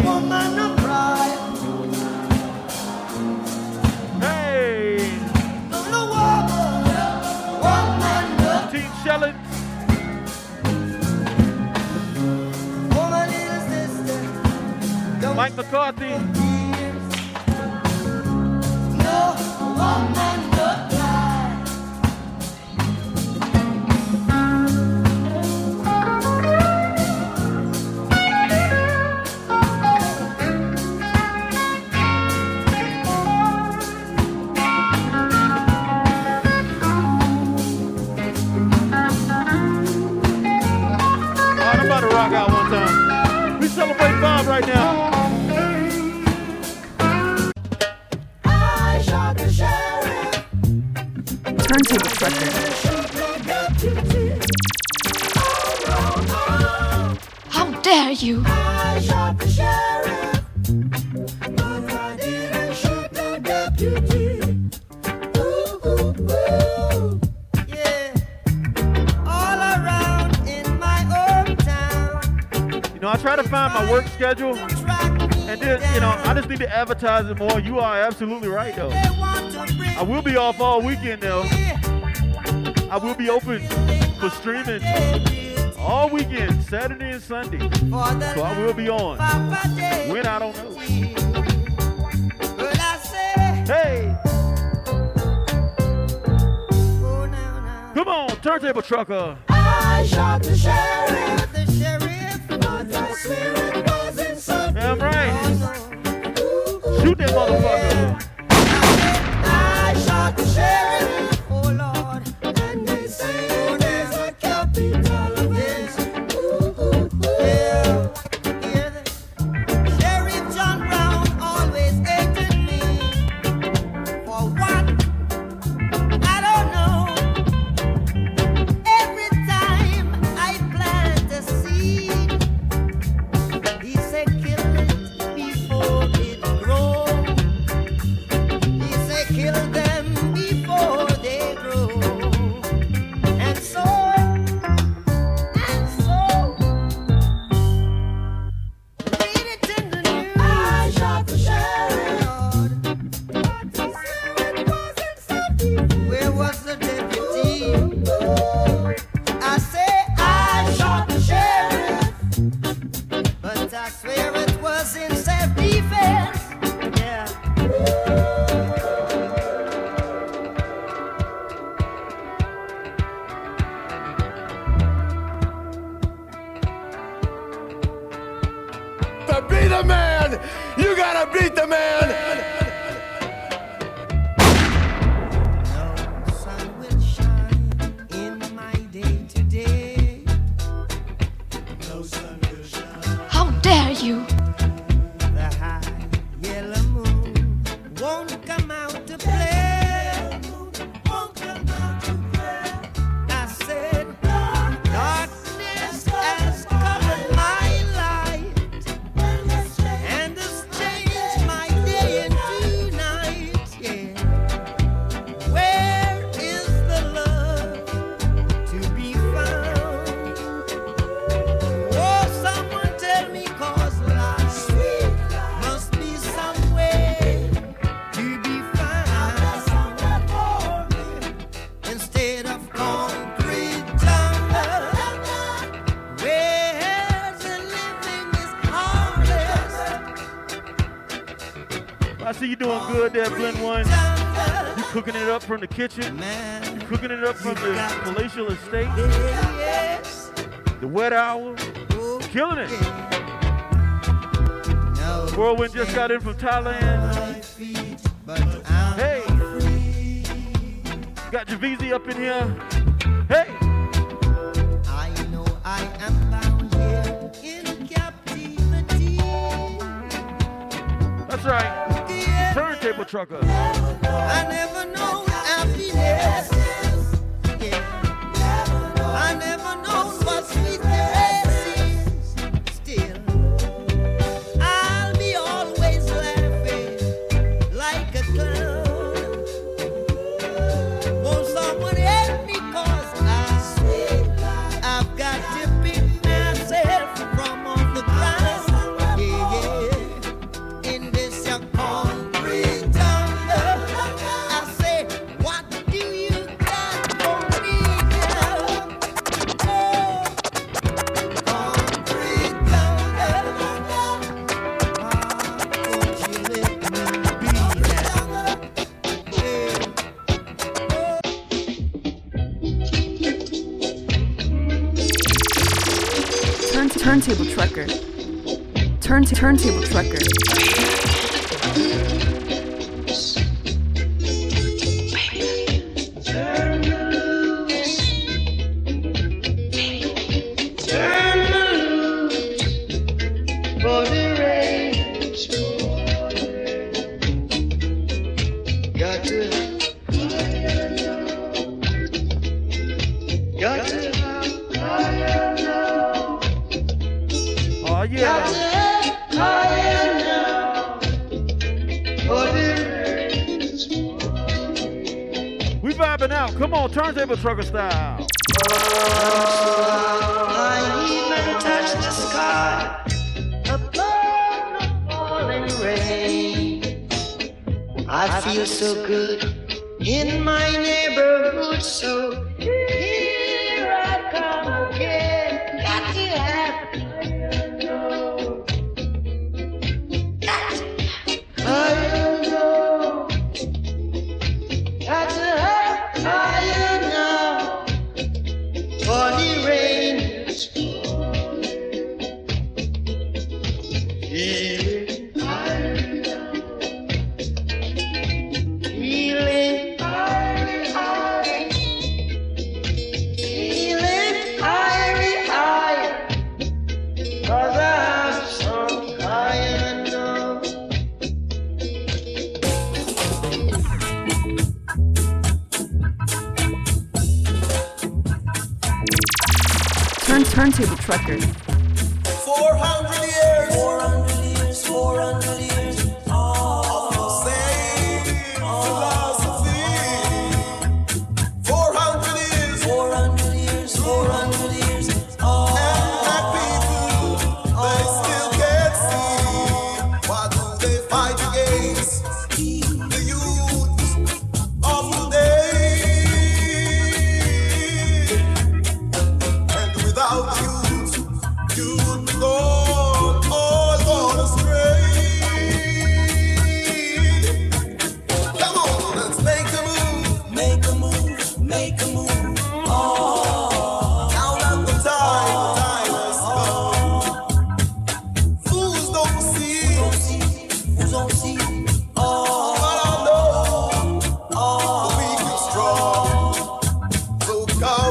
Hey. The woman, woman of Team Shelling. woman is sister. Mike McCarthy. No woman celebrate Bob right now. I shot the sheriff. Turntable Trucker. How dare you? Find my work schedule, and then, you know, I just need to advertise it more. You are absolutely right, though. I will be off all weekend, though. I will be open for streaming all weekend, Saturday and Sunday. So I will be on. When, I don't know. Hey, come on, turntable trucker. I shot the sheriff, Damn right. Shoot that motherfucker. from the kitchen. Man, You're cooking it up from the palatial estate. Yes. The wet hour. Killing it. Yeah. Whirlwind just got in from Thailand. Hey. Got Javizi up in here. Hey. I know I am bound here. That's right. Turntable trucker. I never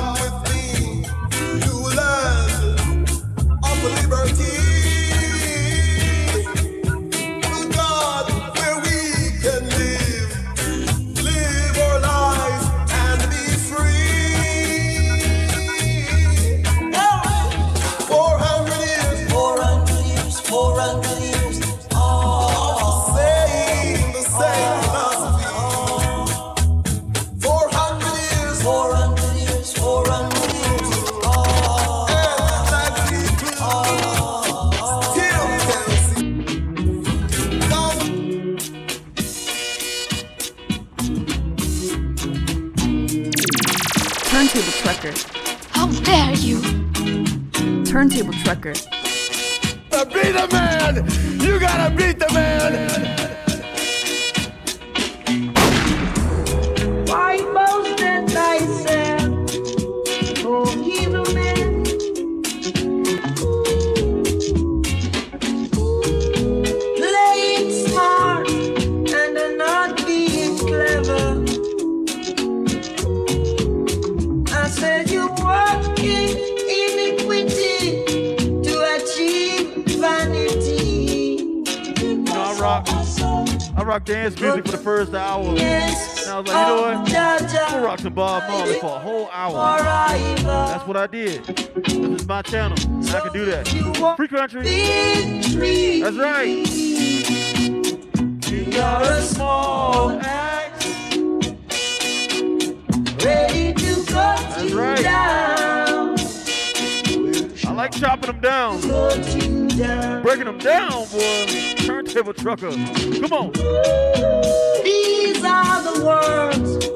come with did. This is my channel. I can do that. Free country. That's right. You got a small axe. Ready to cut That's right. down. I like chopping them down. down. Breaking them down, boy. Turntable trucker. Come on. These are the words.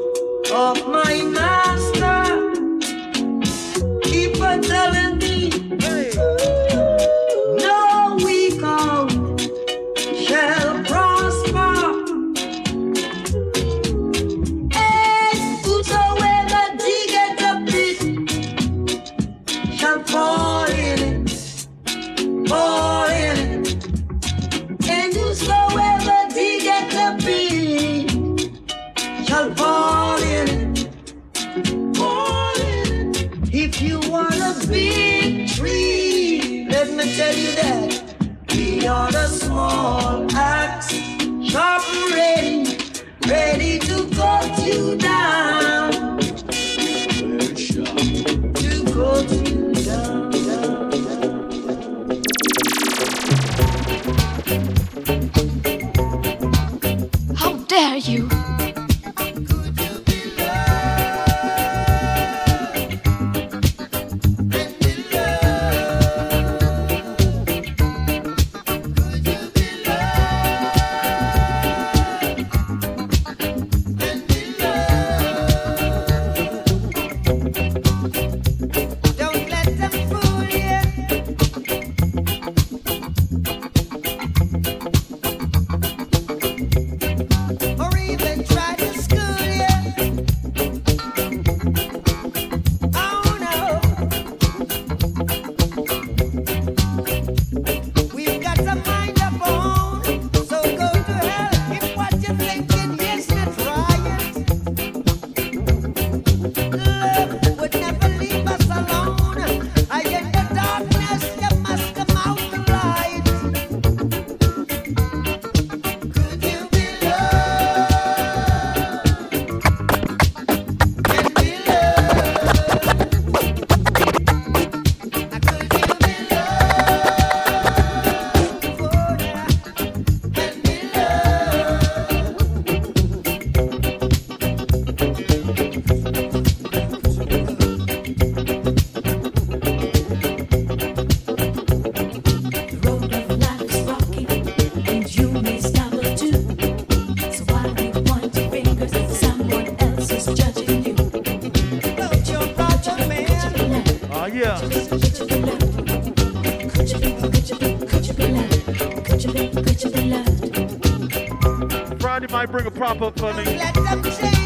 might bring a prop up for me. I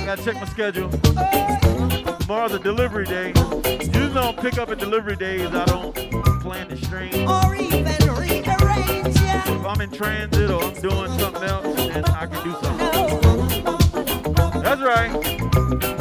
gotta check my schedule. Tomorrow's a delivery day. Usually pick up at delivery days, I don't plan to stream. Or even rearrange, yeah. If I'm in transit or I'm doing something else, then I can do something. That's right.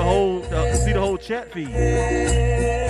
The whole uh, see the whole chat feed.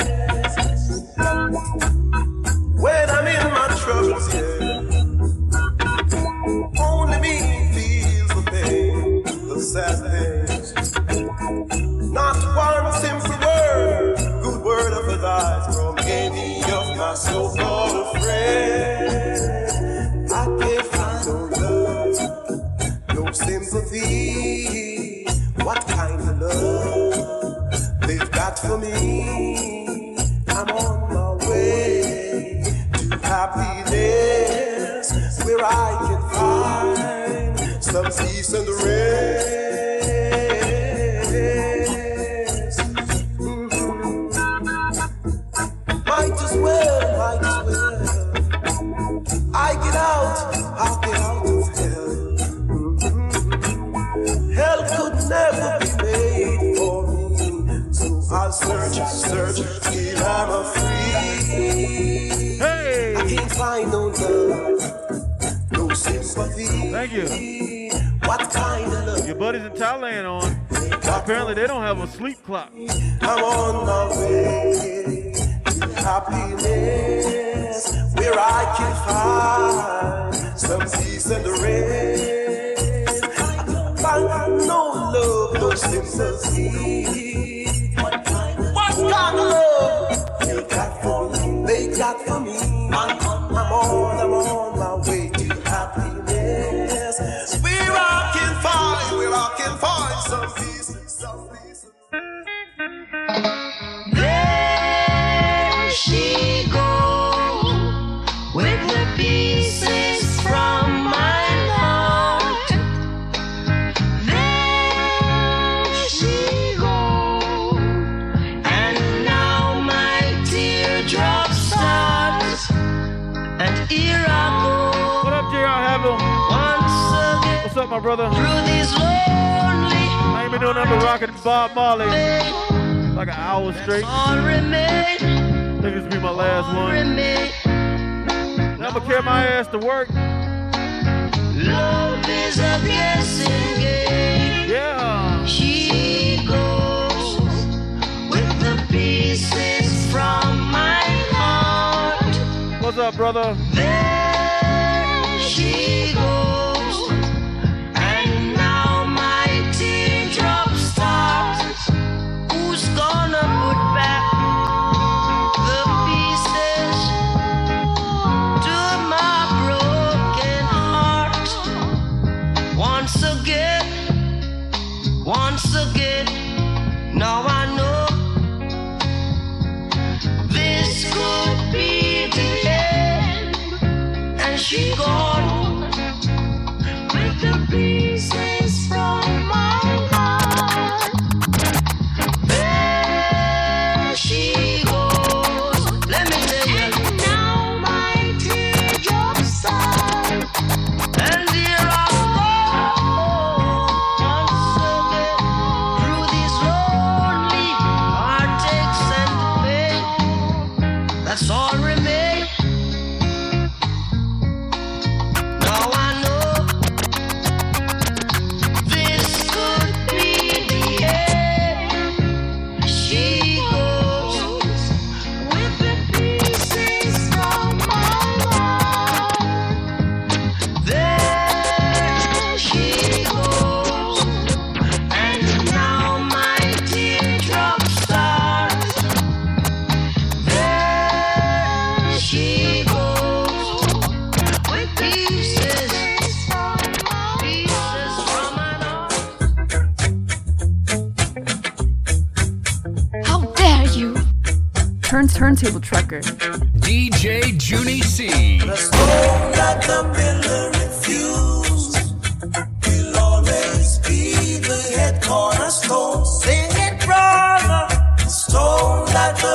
Brother?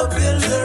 That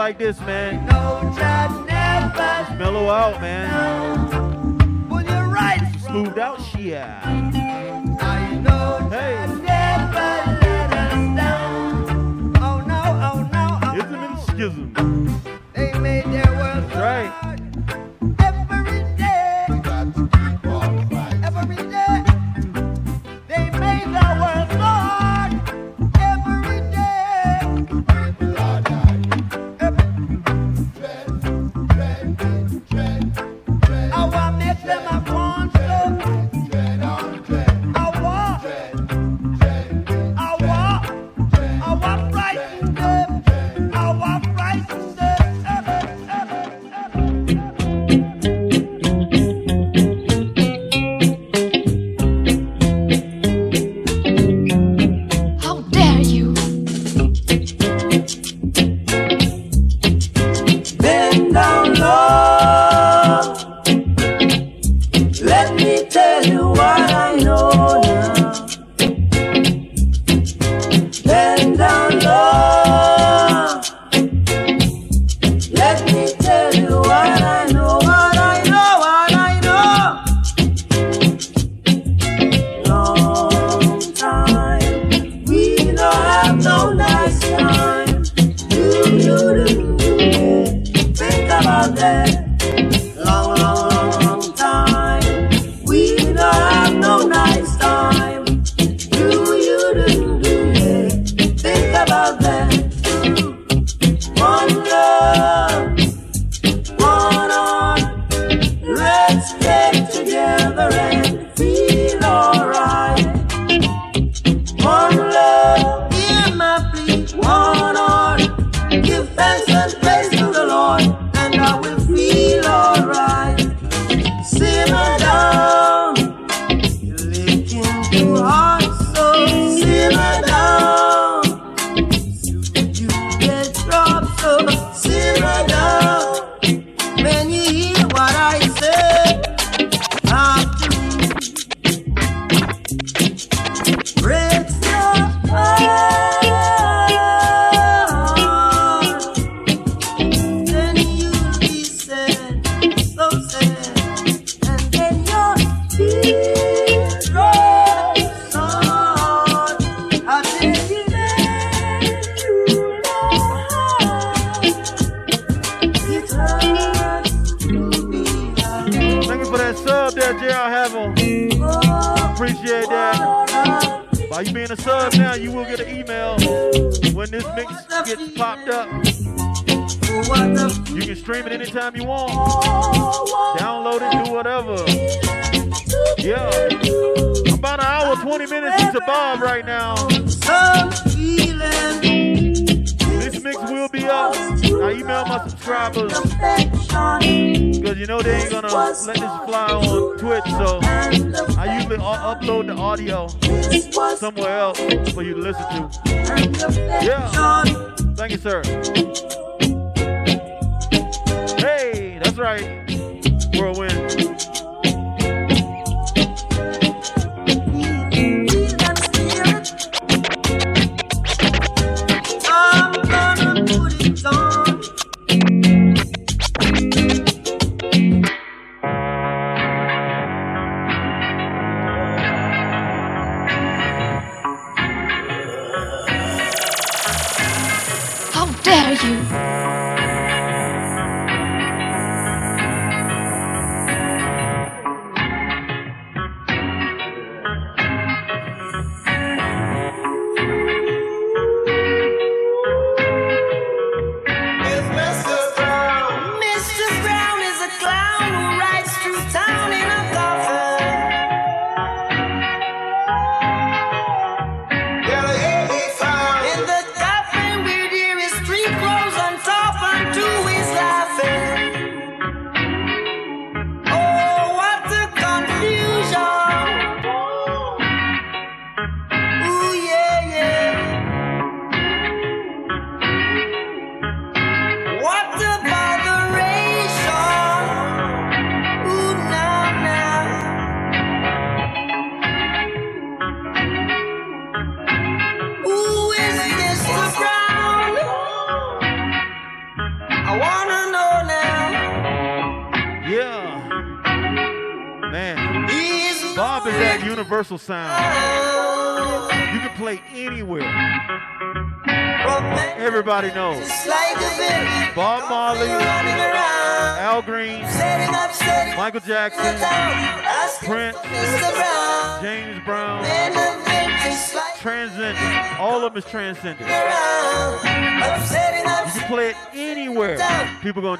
like this, man. no child never Mellow out, man. Smoothed out Brasil.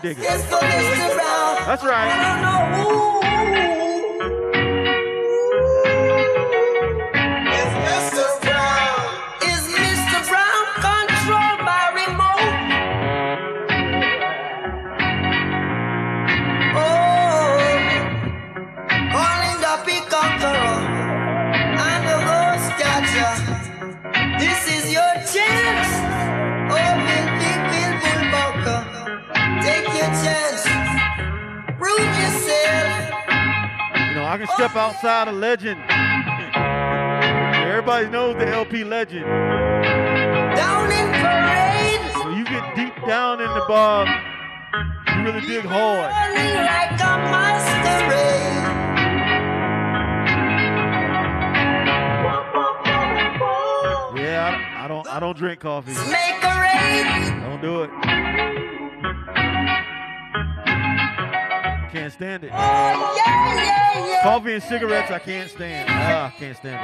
digger. legend. [laughs] Everybody knows the LP legend. Down in parade. You get deep down in the bog, you really dig hard. Yeah, I, I don't. I don't drink coffee. Coffee and cigarettes, I can't stand. Ah, can't stand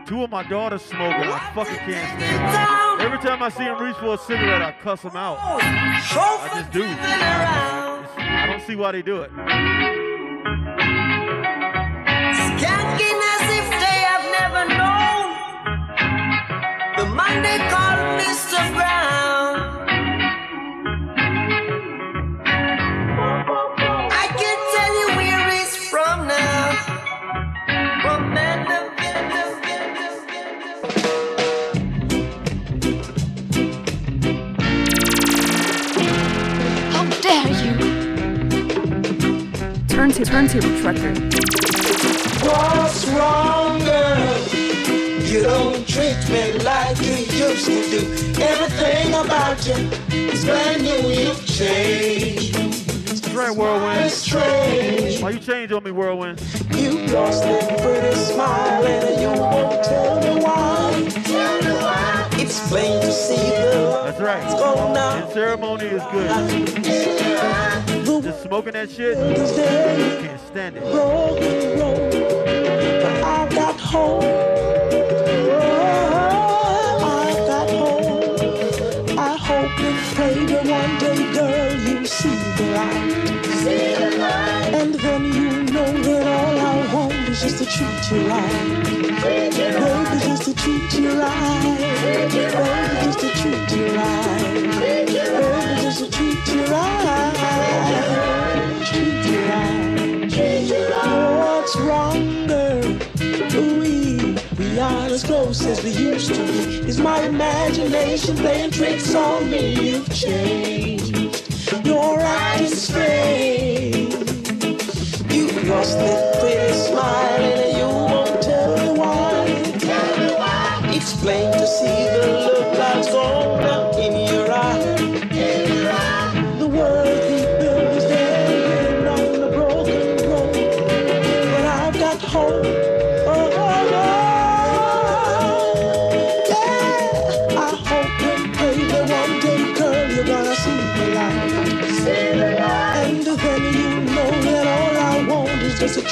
it. Two of my daughters smoking—I fucking can't stand it. Every time I see them reach for a cigarette, I cuss them out. I just do. I don't see why they do it. Skanking as if they have never known the Monday. Turntable, turntable trucker. What's wrong, girl? You don't treat me like you used to do. Everything about you is brand new. You've changed. Right, Whirlwind. It's strange. Why you change on me, Whirlwind? You lost that pretty smile and you won't tell me why. Tell me why. It's plain to see the That's right. lights go now. And ceremony is good. Smoking that shit, can't stand it. I got home. Treat you right. Baby, just to treat you right. Baby, just to treat you right. Baby, just to treat you right. What's wrong, girl? We, we aren't as close as we used to be. Is my imagination playing tricks on me? You've changed. You're acting strange. You lost that pretty smile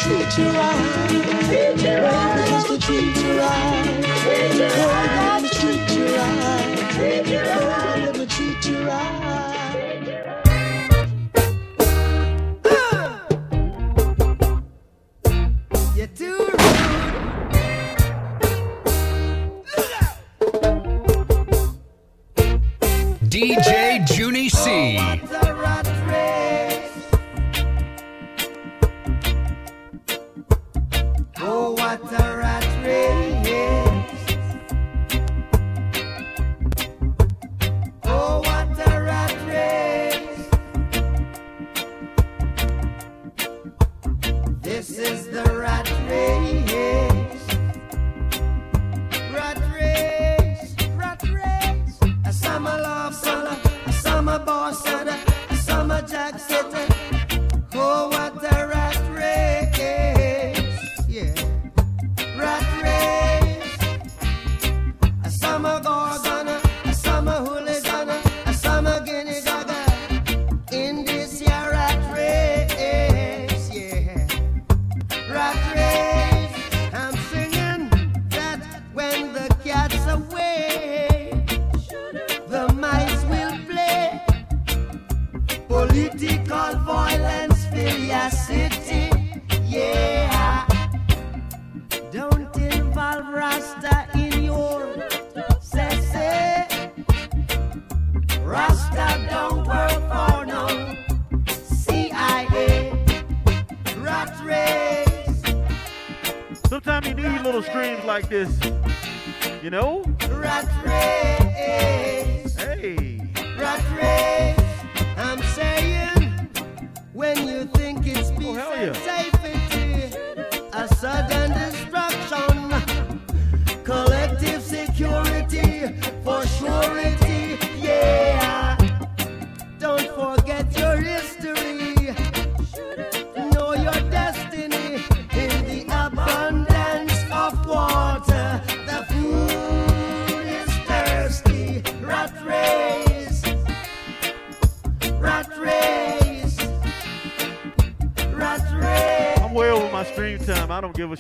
treat you right. Treat you right. Just to treat. Treat you right.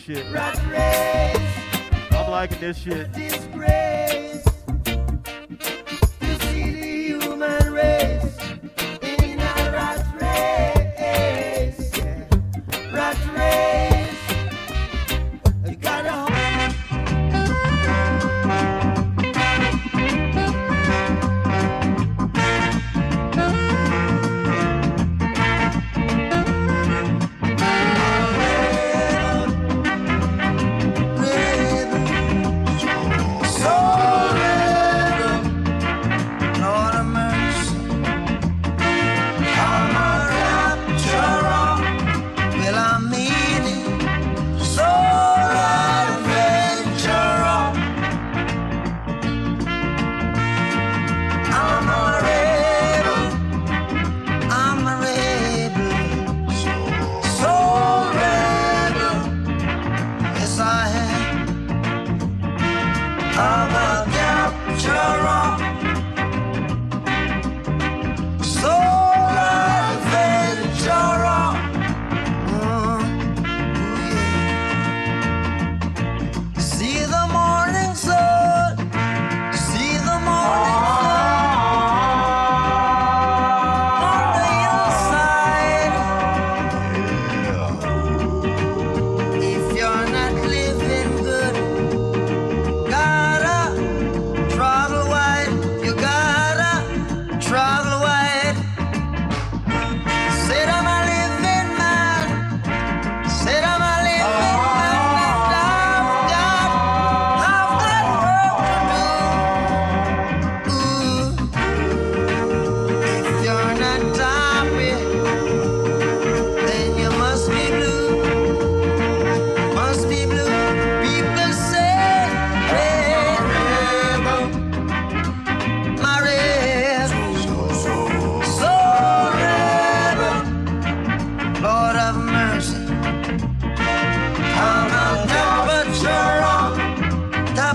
Shit. I'm liking this shit.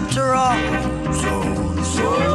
after all. So, so.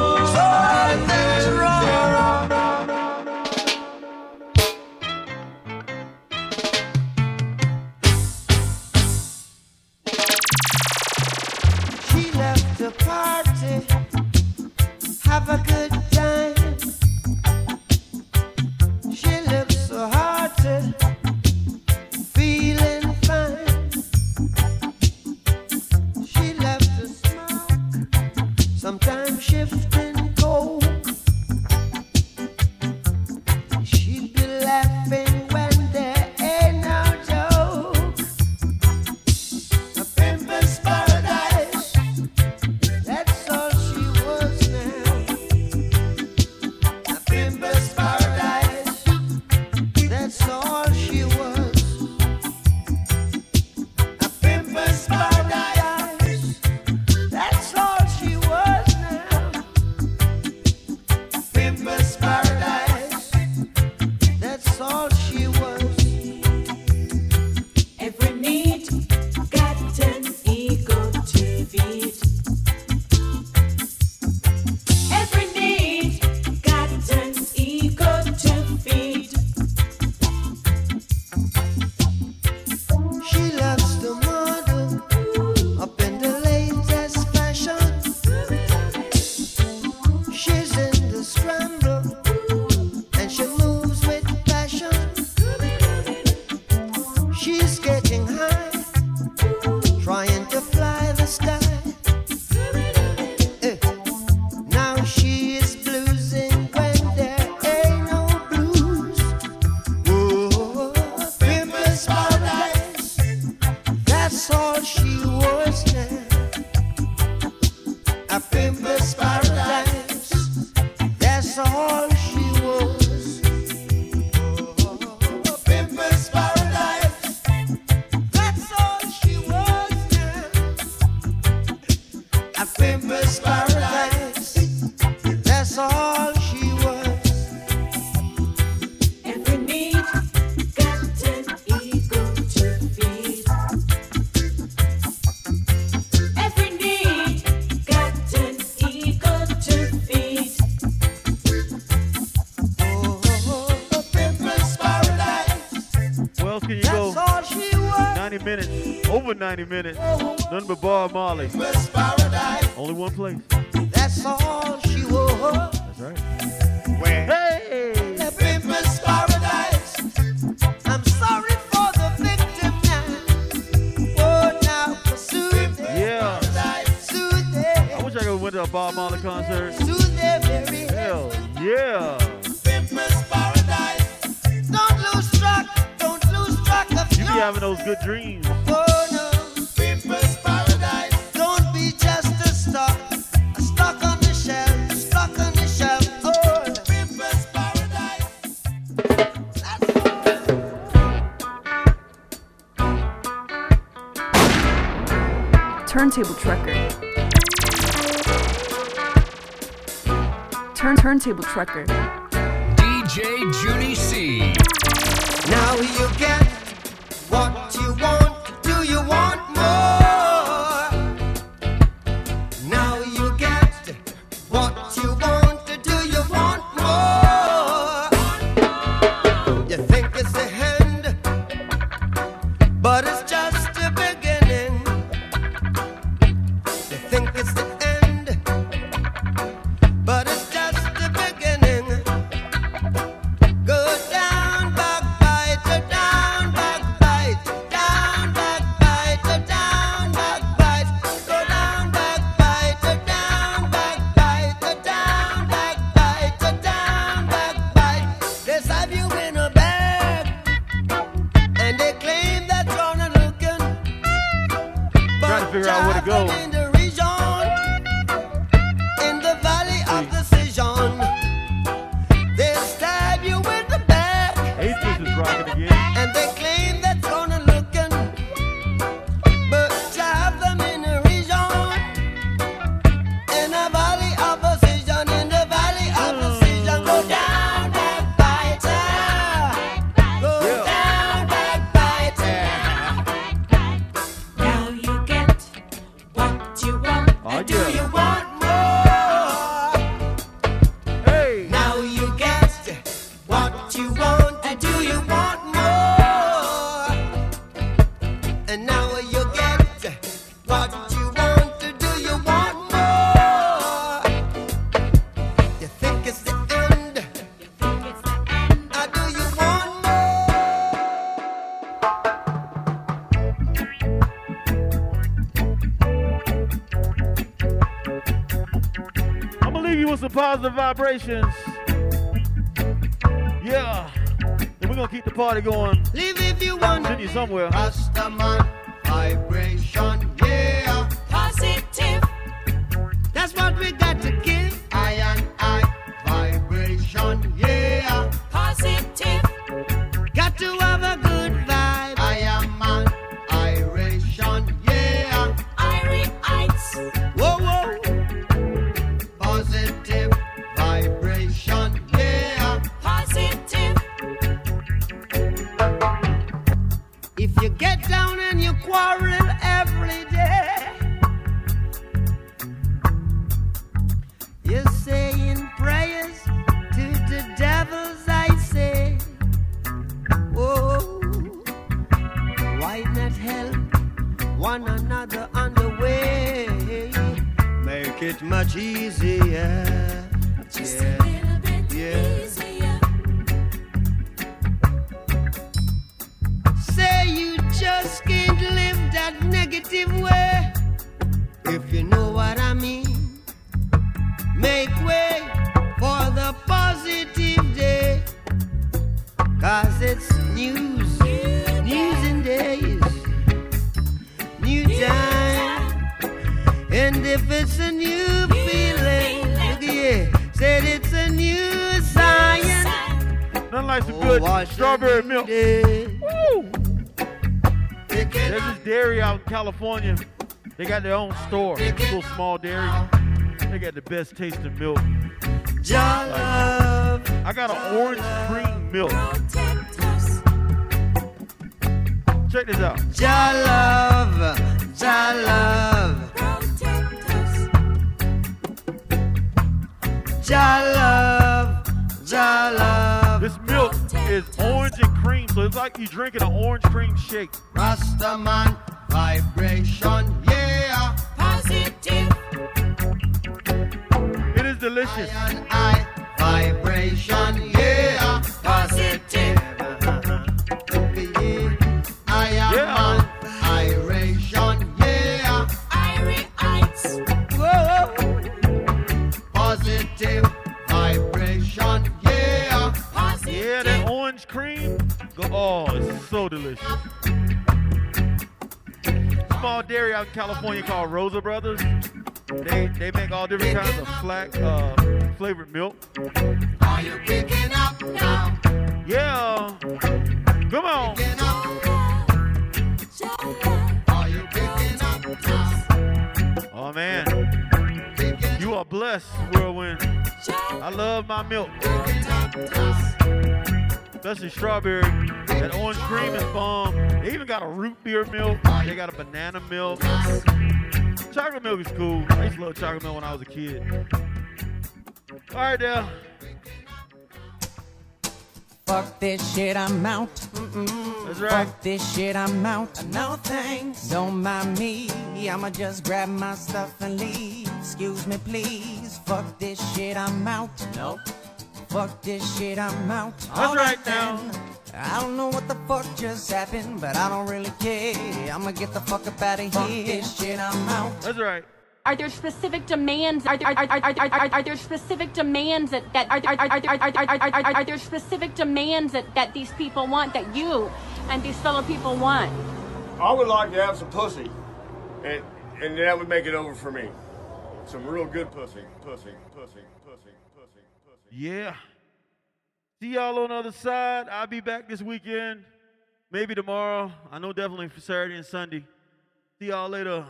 over 90 minutes. None but Bob Marley. Only one place. That's all she was. Turntable Trucker. do. Positive vibrations. Yeah. And we're gonna keep the party going. Live if you want. You somewhere. Rastaman taste of milk. Flack uh, flavored milk. Are you picking up now? Yeah. Come on. Picking up. Are you picking up now? Oh man. You are blessed, whirlwind. I love my milk. Especially strawberry. That orange cream is bomb. They even got a root beer milk. They got a banana milk. Chocolate milk is cool. I used to love chocolate milk when I was a kid. All right, now. Fuck this shit, I'm out. That's right. Fuck this shit, I'm out. No thanks. Don't mind me. I'ma just grab my stuff and leave. Excuse me, please. Fuck this shit, I'm out. Nope. Fuck this shit, I'm out. That's right now. I don't know what the fuck just happened, but I don't really care. I'ma get the fuck up out of here. This shit, I'm out. That's right. Are there specific demands? Are there, specific demands that, are, there specific demands that these people want, that you and these fellow people want? I would like to have some pussy, and, and that would make it over for me. Some real good pussy, pussy, pussy, pussy, pussy, pussy. Yeah. See y'all on the other side. I'll be back this weekend. Maybe tomorrow. I know definitely for Saturday and Sunday. See y'all later.